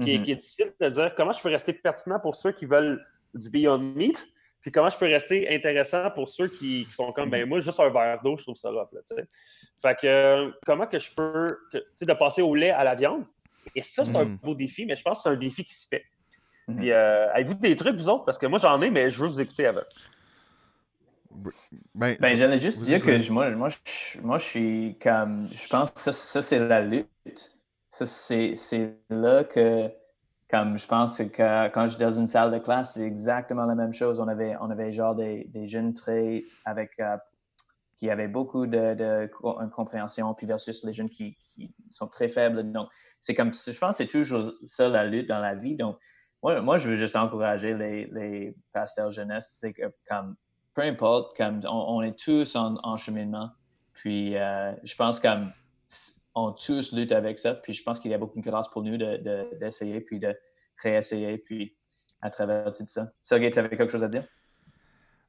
qui, mm-hmm. qui, est difficile de dire comment je peux rester pertinent pour ceux qui veulent du Beyond Meat, puis comment je peux rester intéressant pour ceux qui, sont comme, ben moi, juste un verre d'eau, je trouve ça rough. Là, fait que comment que je peux, sais, de passer au lait à la viande? Et ça, c'est un mm. beau défi, mais je pense que c'est un défi qui se fait. Mm. Puis, euh, avez-vous des trucs, vous autres? Parce que moi, j'en ai, mais je veux vous écouter avant. Ben, ben j'allais juste dire que moi, moi, je, moi, je suis comme. Je pense que ça, ça c'est la lutte. Ça, c'est là que comme je pense que quand j'étais dans une salle de classe, c'est exactement la même chose. On avait, on avait genre des, des jeunes très avec euh, qui avaient beaucoup de, de, compréhension, puis versus les jeunes qui, qui sont très faibles. Donc, c'est comme je pense que c'est toujours ça la lutte dans la vie. Donc, moi, moi je veux juste encourager les, les pasteurs jeunesse. C'est que comme peu importe, comme on, est tous en, en, cheminement. Puis euh, je pense comme on tous lutte avec ça. Puis je pense qu'il y a beaucoup de grâce pour nous d'essayer, de, puis de réessayer, puis à travers tout ça. Sergei, tu avais quelque chose à dire?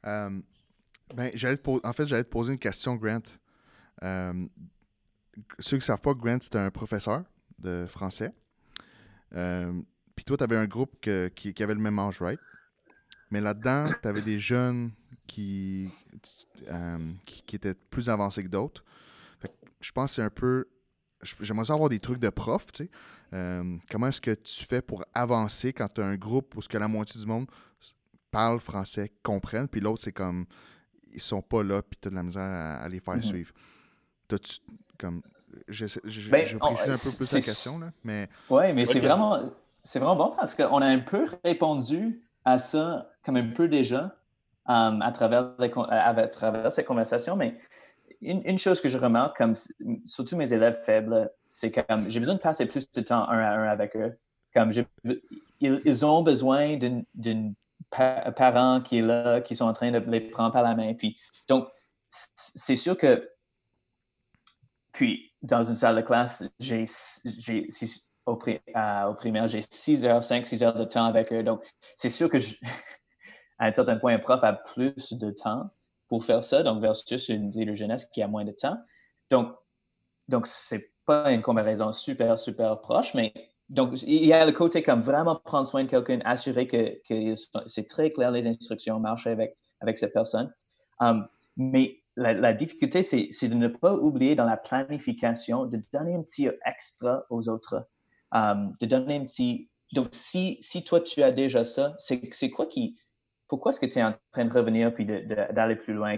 Euh, ben, en fait, j'allais te poser une question, Grant. Euh, ceux qui ne savent pas, Grant, c'est un professeur de français. Euh, puis toi, tu avais un groupe qui, avait le même âge, right? Mais là-dedans, tu avais des jeunes qui, qui, qui, étaient plus avancés que d'autres. Je pense que c'est un peu j'aimerais avoir des trucs de prof, tu sais. Euh, comment est-ce que tu fais pour avancer quand tu as un groupe où ce que la moitié du monde parle français, comprenne, puis l'autre, c'est comme ils sont pas là, puis tu as de la misère à, les faire Mhm. suivre? T'as-tu, comme, je, je, Ben, je on- précise un peu plus la question, là, mais Oui, mais c'est vraiment, c'est vraiment bon parce qu'on a un peu répondu à ça comme un peu déjà euh, à, travers les à, à travers ces conversations. Mais une, chose que je remarque, comme surtout mes élèves faibles, c'est que comme, j'ai besoin de passer plus de temps un à un avec eux. Comme ils, ils ont besoin pa- parent qui est là, qui sont en train de les prendre par la main. Puis, donc, c'est sûr que puis, dans une salle de classe, j'ai, au, primaire, j'ai 6 heures, 5, 6 heures de temps avec eux. Donc, c'est sûr que, à un certain point, un prof a plus de temps pour faire ça, donc versus une leader jeunesse qui a moins de temps. Donc, donc c'est pas une comparaison super, super proche, mais donc, il y a le côté comme vraiment prendre soin de quelqu'un, assurer que, que c'est très clair les instructions, marcher avec, avec cette personne. Um, mais la, difficulté, c'est de ne pas oublier dans la planification de donner un petit extra aux autres. Um, de donner un petit. Donc, si, si toi, tu as déjà ça, c'est quoi qui. Pourquoi est-ce que tu es en train de revenir puis d'aller plus loin?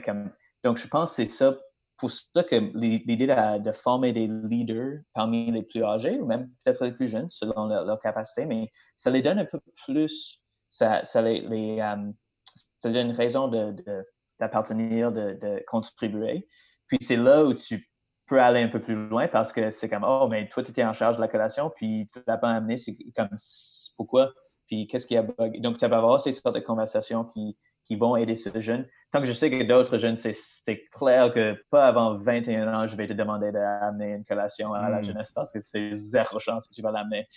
Donc, je pense que c'est ça. Pour ça que l'idée de, former des leaders parmi les plus âgés ou même peut-être les plus jeunes selon leur, leur capacité, mais ça les donne un peu plus. Ça, ça les, donne une raison d'appartenir, de, de, contribuer. Puis c'est là où tu peux aller un peu plus loin parce que c'est comme, oh, mais toi, tu étais en charge de la collation, puis tu ne l'as pas amené, c'est comme, pourquoi? Puis qu'est-ce qui a bug? Donc, tu vas avoir ces sortes de conversations qui, qui vont aider ce jeune. Tant que je sais que d'autres jeunes, c'est clair que pas avant 21 ans, je vais te demander d'amener une collation à la Mm. Hmm. jeunesse parce que c'est zéro chance que tu vas l'amener.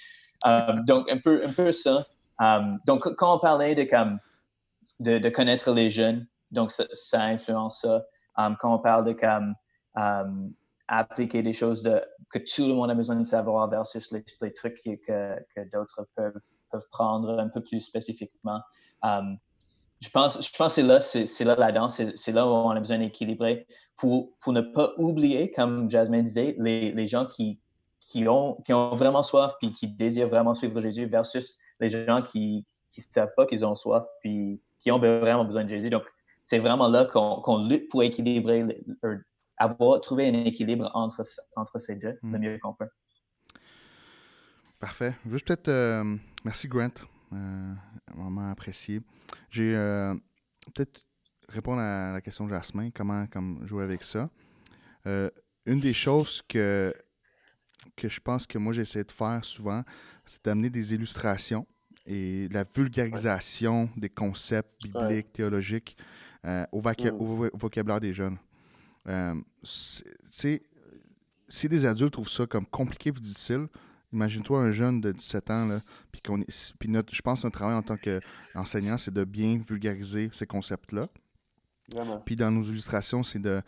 Um, donc, un peu, un peu ça. Um, donc, quand on parlait de, comme, de, de connaître les jeunes, donc, ça, ça influence ça. Um, quand on parle de comme, appliquer des choses de, que tout le monde a besoin de savoir versus les, les trucs que, que d'autres peuvent, peuvent prendre un peu plus spécifiquement. Um, je pense, je pense que c'est là, c'est là la danse, c'est là où on a besoin d'équilibrer pour, pour ne pas oublier, comme Jasmine disait, les, les gens qui, qui, ont, qui ont vraiment soif puis qui désirent vraiment suivre Jésus versus les gens qui ne savent pas qu'ils ont soif puis qui ont vraiment besoin de Jésus. Donc, c'est vraiment là qu'on qu lutte pour équilibrer, avoir trouvé un équilibre entre, entre ces deux mm. le mieux qu'on peut. Parfait. Juste peut-être, euh, merci Grant, euh, vraiment apprécié. J'ai euh, peut-être répondre à la question de Jasmin, comment comme jouer avec ça. Euh, une des choses que, que je pense que moi j'essaie de faire souvent, c'est d'amener des illustrations et la vulgarisation ouais. des concepts bibliques, ouais. théologiques euh, au, mm. au, vocabulaire des jeunes. Euh, si des adultes trouvent ça comme compliqué et difficile, imagine-toi un jeune de 17 ans, là, puis qu'on est, puis notre, je pense que notre travail en tant qu'enseignant, c'est de bien vulgariser ces concepts-là. Puis dans nos illustrations, c'est de...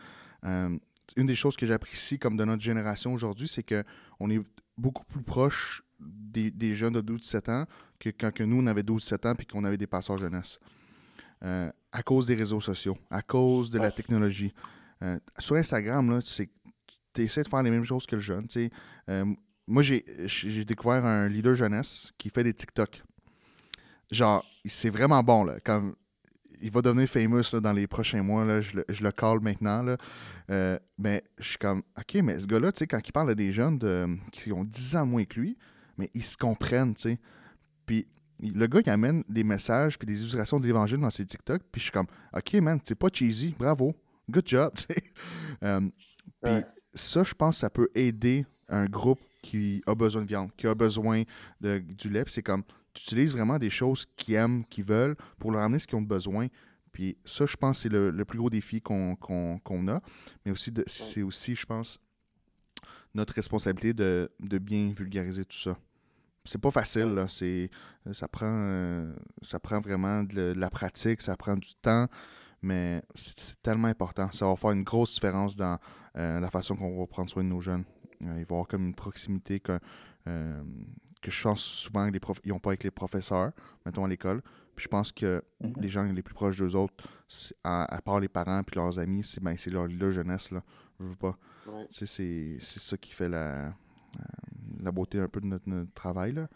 Euh, une des choses que j'apprécie comme de notre génération aujourd'hui, c'est qu'on est beaucoup plus proche des, des jeunes de 12-17 ans que quand que nous, on avait 12-17 ans puis qu'on avait des passeurs jeunesse. Euh, à cause des réseaux sociaux, à cause de la technologie. Euh, sur Instagram, tu essaies de faire les mêmes choses que le jeune. Euh, moi, j'ai découvert un leader jeunesse qui fait des TikTok. Genre, c'est vraiment bon. Là, quand, il va devenir famous dans les prochains mois. Là, je, le, je le call maintenant. Là. Euh, mais je suis comme, OK, mais ce gars-là, quand il parle à des jeunes qui ont 10 ans moins que lui, mais ils se comprennent. T'sais. Puis le gars, il amène des messages puis des illustrations de l'évangile dans ses TikTok. Puis je suis comme, OK, man, c'est pas cheesy. Bravo. Good job. euh, puis. Ça, je pense que ça peut aider un groupe qui a besoin de viande, qui a besoin de, du lait. c'est comme, tu utilises vraiment des choses qu'ils aiment, qu'ils veulent, pour leur amener ce qu'ils ont besoin. Puis ça, je pense, c'est le, le, plus gros défi qu'on qu qu a. Mais aussi, c'est aussi, je pense, notre responsabilité de, de bien vulgariser tout ça. C'est pas facile, là. Ça prend, euh, ça prend vraiment de, de, la pratique, ça prend du temps, mais c'est tellement important. Ça va faire une grosse différence dans euh, la façon qu'on va prendre soin de nos jeunes. Euh, il va y avoir comme une proximité que, euh, que je pense souvent qu'ils n'ont pas avec les professeurs, mettons à l'école. Puis je pense que mm -hmm. les gens les plus proches d'eux autres, à, à, part les parents et leurs amis, c'est ben, leur, leur jeunesse. Là. Je veux pas. Ouais. C'est ça qui fait la, la beauté un peu de notre, notre travail. Là.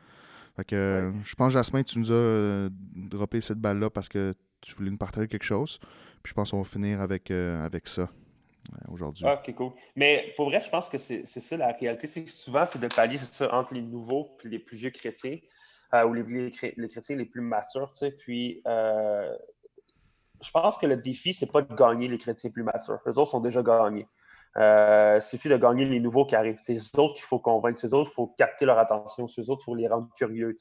Fait que ouais. je pense, Jasmin, tu nous as euh, droppé cette balle-là parce que tu voulais nous partager quelque chose? Puis je pense qu'on va finir avec, avec ça aujourd'hui. Ah, ok, cool. Mais pour vrai, je pense que c'est ça la réalité. C'est souvent, c'est de pallier ça, entre les nouveaux et les plus vieux chrétiens, ou les, les, chrétiens les plus matures. Tu sais. Puis je pense que le défi, c'est pas de gagner les chrétiens plus matures. Les autres sont déjà gagnés. Euh, il suffit de gagner les nouveaux qui arrivent. C'est les autres qu'il faut convaincre. C'est les autres, il faut capter leur attention. C'est les autres, il faut les rendre curieux.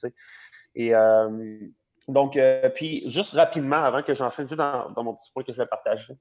Et euh, donc, euh, puis juste rapidement, avant que j'enchaîne juste dans, mon petit point que je vais partager.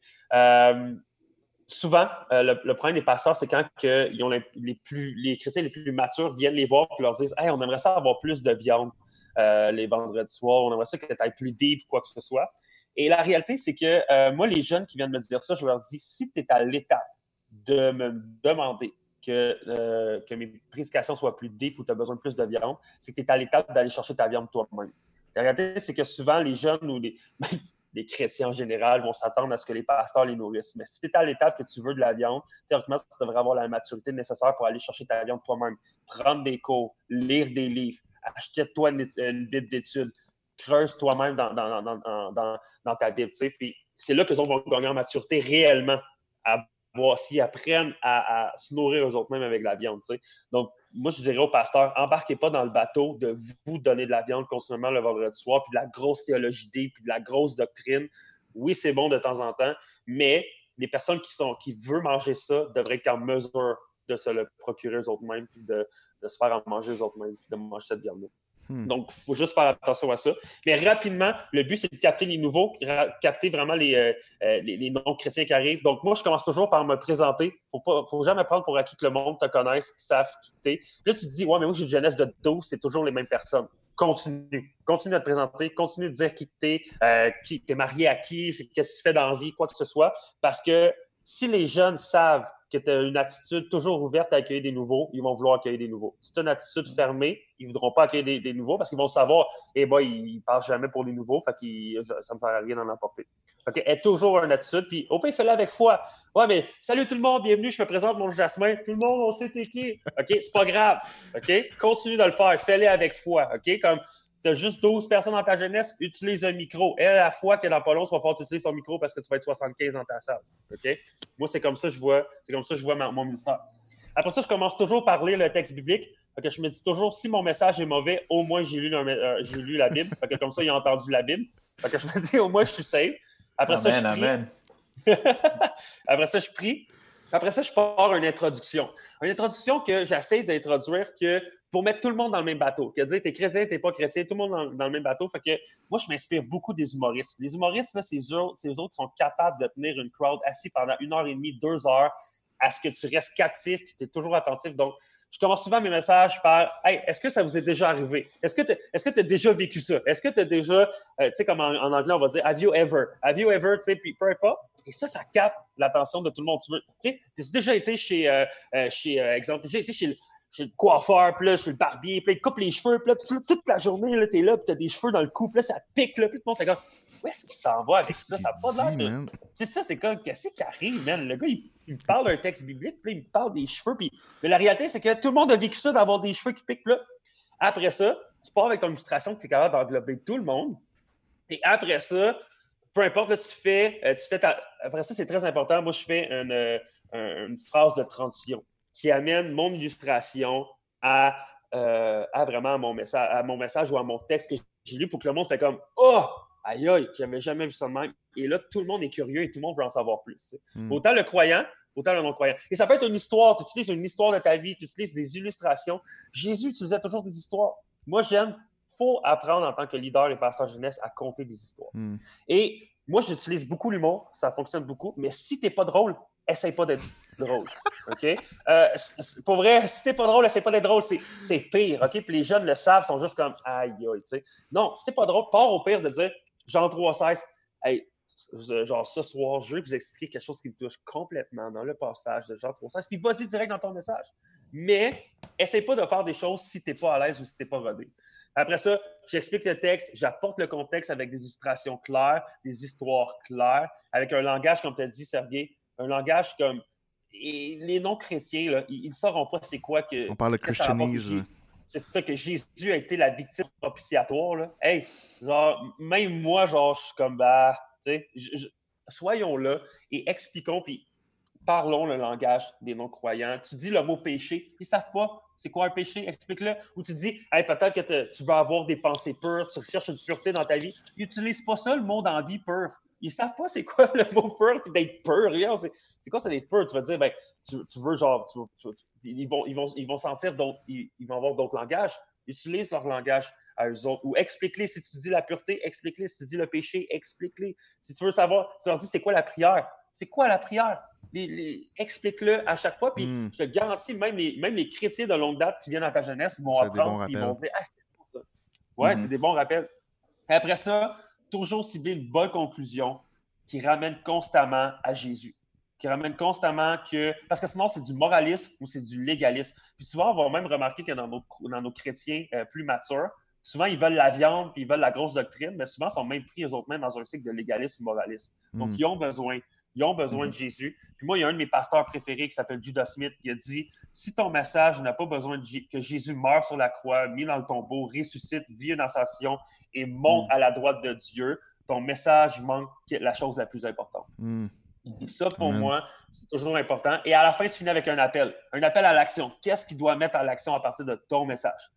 souvent, le, problème des pasteurs, c'est quand ils ont les, plus, les chrétiens les plus matures viennent les voir et leur disent Hey, on aimerait ça avoir plus de viande les vendredis soirs, on aimerait ça que tu ailles plus deep ou quoi que ce soit. Et la réalité, c'est que moi, les jeunes qui viennent me dire ça, je leur dis si tu es à l'étape de me demander que, euh, que mes prédications soient plus deep ou tu as besoin de plus de viande, c'est que tu es à l'étape d'aller chercher ta viande toi-même. La réalité, c'est que souvent, les jeunes ou les, les chrétiens en général vont s'attendre à ce que les pasteurs les nourrissent. Mais si tu es à l'étape que tu veux de la viande, théoriquement, tu devrais avoir la maturité nécessaire pour aller chercher ta viande toi-même. Prendre des cours, lire des livres, acheter-toi une, Bible d'études, creuse toi-même dans, dans, dans, dans, ta Bible. Puis c'est là que les autres vont gagner en maturité réellement à voir s'ils apprennent à, se nourrir eux autres mêmes avec la viande. Donc, moi, je dirais aux pasteurs, embarquez pas dans le bateau de vous donner de la viande constamment le vendredi soir, puis de la grosse théologie, puis de la grosse doctrine. Oui, c'est bon de temps en temps, mais les personnes qui, sont, qui veulent manger ça devraient être en mesure de se le procurer eux autres mêmes, puis de, de se faire en manger eux autres mêmes, puis de manger cette viande-là. Hmm. Donc, il faut juste faire attention à ça. Mais rapidement, le but, c'est de capter les nouveaux, capter vraiment les, euh, euh, les, non-chrétiens qui arrivent. Donc, moi, je commence toujours par me présenter. Il ne faut jamais prendre pour acquis que le monde te connaisse, savent qui t'es. Là, tu te dis, ouais, mais moi, j'ai une jeunesse de 12, c'est toujours les mêmes personnes. Continue. Continue à te présenter, continue de dire qui t'es, euh, qui t'es marié à qui, qu'est-ce que tu fais dans la vie, quoi que ce soit. Parce que si les jeunes savent que tu as une attitude toujours ouverte à accueillir des nouveaux, ils vont vouloir accueillir des nouveaux. Si tu as une attitude fermée, ils ne voudront pas accueillir des, nouveaux parce qu'ils vont savoir, eh ben, ils ne parlent jamais pour les nouveaux, fait ça ne me sert à rien d'en emporter. Fait est toujours une attitude, puis au pire, fais-le avec foi. Ouais, mais salut tout le monde, bienvenue, je me présente mon Jasmin. Tout le monde, on sait t'es qui. OK, c'est pas grave. OK, continue de le faire, fais-le avec foi. OK, comme tu as juste 12 personnes dans ta jeunesse, utilise un micro. Et à la fois que dans pas long, tu vas falloir utiliser ton micro parce que tu vas être 75 dans ta salle. OK? Moi, c'est comme ça que je vois, c'est comme ça je vois mon ministère. Après ça, je commence toujours par lire le texte biblique. que je me dis toujours, si mon message est mauvais, au moins j'ai lu, euh, lu, la Bible. que comme ça, il a entendu la Bible. que je me dis, au moins, je suis safe. Après ça, je prie. Après ça, je prie. Après ça, je pars une introduction. Une introduction que j'essaie d'introduire que pour mettre tout le monde dans le même bateau. Que dire, t'es chrétien, t'es pas chrétien, tout le monde dans, le même bateau. Fait que moi, je m'inspire beaucoup des humoristes. Les humoristes, là, eux, autres qui sont capables de tenir une crowd assis pendant une heure et demie, deux heures, à ce que tu restes captif, que tu es toujours attentif. Donc, je commence souvent mes messages par Hey, est-ce que ça vous est déjà arrivé? Est-ce que tu as déjà vécu ça? Est-ce que tu as déjà, euh, tu sais, comme en, anglais, on va dire Have you ever? Have you ever? Tu sais, puis peu importe. Et ça, ça capte l'attention de tout le monde. Tu sais, as déjà été chez, euh, euh, chez exemple, j'ai été chez chez le coiffeur, puis là, chez le barbier, puis là, il coupe les cheveux, puis toute la journée, là, t'es là, puis t'as des cheveux dans le cou, puis là, ça pique, là, puis tout le monde fait comme, où est-ce qu'il s'en va avec ça? Ça n'a pas l'air C'est ça, c'est comme, qu'est-ce qui arrive, man? Le gars, il, parle d'un texte biblique, puis il me parle des cheveux, puis... Mais la réalité, c'est que tout le monde a vécu ça, d'avoir des cheveux qui piquent, là. Après ça, tu pars avec ton illustration que tu es capable d'englober tout le monde. Et après ça, peu importe, là, tu fais, euh, tu fais ta... Après ça, c'est très important. Moi, je fais une, euh, une phrase de transition qui amène mon illustration à, euh, à vraiment mon message, à mon message ou à mon texte que j'ai lu pour que le monde fait comme Oh, aïe aïe, j'avais jamais vu ça de même. Et là, tout le monde est curieux et tout le monde veut en savoir plus. Hmm. Autant le croyant, autant le non-croyant. Et ça peut être une histoire, tu utilises une histoire de ta vie, tu utilises des illustrations. Jésus utilisait toujours des histoires. Moi, j'aime, il faut apprendre en tant que leader et pasteur jeunesse à compter des histoires. Hmm. Et moi, j'utilise beaucoup l'humour, ça fonctionne beaucoup, mais si tu n'es pas drôle, essaye pas d'être drôle. OK? Euh, pour vrai, si t'es pas drôle, essaye pas d'être drôle, c'est pire. OK? Puis les jeunes le savent, sont juste comme aïe, aïe, tu sais. Non, si t'es pas drôle, pars au pire de dire Jean 3,16, hey, genre ce soir, je vais vous expliquer quelque chose qui me touche complètement dans le passage de Jean 3,16, puis vas-y direct dans ton message. Mais essaye pas de faire des choses si t'es pas à l'aise ou si t'es pas rodé. Après ça, j'explique le texte, j'apporte le contexte avec des illustrations claires, des histoires claires, avec un langage, comme tu as dit, Sergei, un langage comme. Et les non-chrétiens, ils ne sauront pas c'est quoi que. On parle de christianisme. C'est ça que Jésus a été la victime propitiatoire. Là. Hey, Genre, même moi, genre, je suis comme, bah, tu sais, soyons là et expliquons, puis parlons le langage des non-croyants. Tu dis le mot péché, ils savent pas c'est quoi un péché, explique-le. Ou tu dis, hey, peut-être que tu veux avoir des pensées pures, tu recherches une pureté dans ta vie. Ils n'utilisent pas ça, le mot d'envie pur. Ils savent pas c'est quoi le mot pur, puis d'être pur. C'est quoi, c'est d'être pur? Tu vas dire, ben, tu, veux genre, ils, vont, ils, vont, ils vont sentir ils, vont avoir d'autres langages. Utilise leur langage à eux autres. Ou explique-les. Si tu dis la pureté, explique-les. Si tu dis le péché, explique-les. Si tu veux savoir, tu leur dis c'est quoi la prière? C'est quoi la prière? Explique-le à chaque fois. Puis hmm. je te garantis, même les, même les chrétiens de longue date qui viennent dans ta jeunesse vont apprendre. ils vont dire Ah, c'était bon ça. Ouais, hmm. c'est des bons rappels. après ça, toujours cibler une bonne conclusion qui ramène constamment à Jésus. Qui ramène constamment que. Parce que sinon, c'est du moralisme ou c'est du légalisme. Puis souvent, on va même remarquer que dans nos, dans nos chrétiens euh, plus matures, souvent, ils veulent la viande puis ils veulent la grosse doctrine, mais souvent, ils sont même pris eux autres mêmes dans un cycle de légalisme ou moralisme. Donc, hmm. ils ont besoin. Ils ont besoin de mhm. Jésus. Puis moi, il y a un de mes pasteurs préférés qui s'appelle Judas Smith qui a dit Si ton message n'a pas besoin de que Jésus meure sur la croix, mis dans le tombeau, ressuscite, vit une ascension et monte mhm. à la droite de Dieu, ton message manque la chose la plus importante. Et ça, pour moi, c'est toujours important. Et à la fin, tu finis avec un appel. Un appel à l'action. Qu'est-ce qu'ils doivent mettre à l'action à partir de ton message?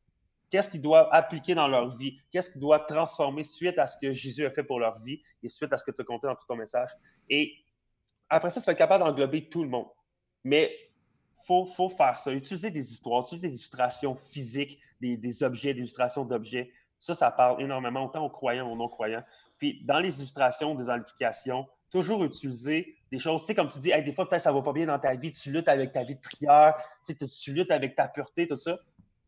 Qu'est-ce qu'ils doivent appliquer dans leur vie? Qu'est-ce qu'ils doivent transformer suite à ce que Jésus a fait pour leur vie et suite à ce que tu as compté dans tout ton message? Et après ça, tu vas être capable d'englober tout le monde. Mais il faut, faut, faire ça. Utiliser des histoires, utiliser des illustrations physiques, des, objets, des illustrations d'objets. Ça, ça parle énormément, autant aux croyants aux non-croyants. Puis, dans les illustrations des implications, toujours utiliser des choses, tu sais, comme tu dis, des fois, peut-être ça va pas bien dans ta vie, tu luttes avec ta vie de prière, tu, tu luttes avec ta pureté, tout ça.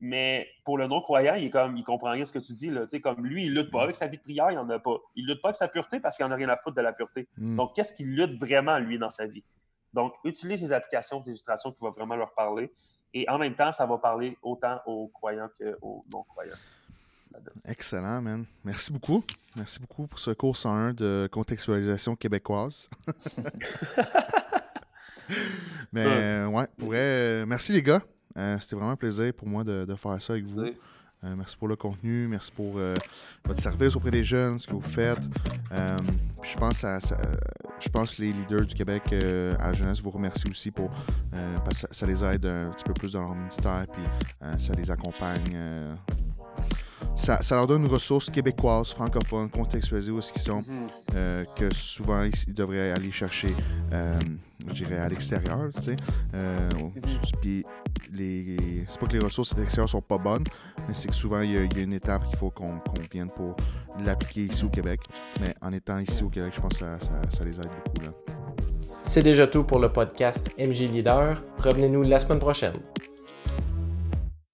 Mais pour le non-croyant, il est comme il comprend rien ce que tu dis. Là. comme lui, il lutte pas avec sa vie de prière, il en a pas. Il lutte pas avec sa pureté parce qu'il n'en a rien à foutre de la pureté. Hmm. Donc, qu'est-ce qu'il lutte vraiment, lui, dans sa vie? Donc, utilise des applications d'illustration qui vont vraiment leur parler. Et en même temps, ça va parler autant aux croyants qu'aux non-croyants. Excellent, man. Merci beaucoup. Merci beaucoup pour ce cours 101 de contextualisation québécoise. Mais ouais, pour vrai, merci les gars. Euh, c'était vraiment un plaisir pour moi de, faire ça avec vous. Euh, merci pour le contenu, merci pour euh, votre service auprès des jeunes, ce que vous faites. je pense à, je pense que les leaders du Québec à la jeunesse vous remercient aussi pour parce que ça, les aide un petit peu plus dans leur ministère, puis ça les accompagne ça, leur donne une ressource québécoise, francophone, contextualisée où est-ce qu'ils sont, mhm. euh, que souvent ils, devraient aller chercher, euh, je dirais, à l'extérieur. Tu sais. Euh, mhm. Puis, les, c'est pas que les ressources à l'extérieur sont pas bonnes, mais c'est que souvent il y, a, une étape qu'il faut qu'on, vienne pour l'appliquer ici au Québec. Mais en étant ici au Québec, je pense que ça, ça les aide beaucoup. Là. C'est déjà tout pour le podcast MJ Leader. Revenez-nous la semaine prochaine.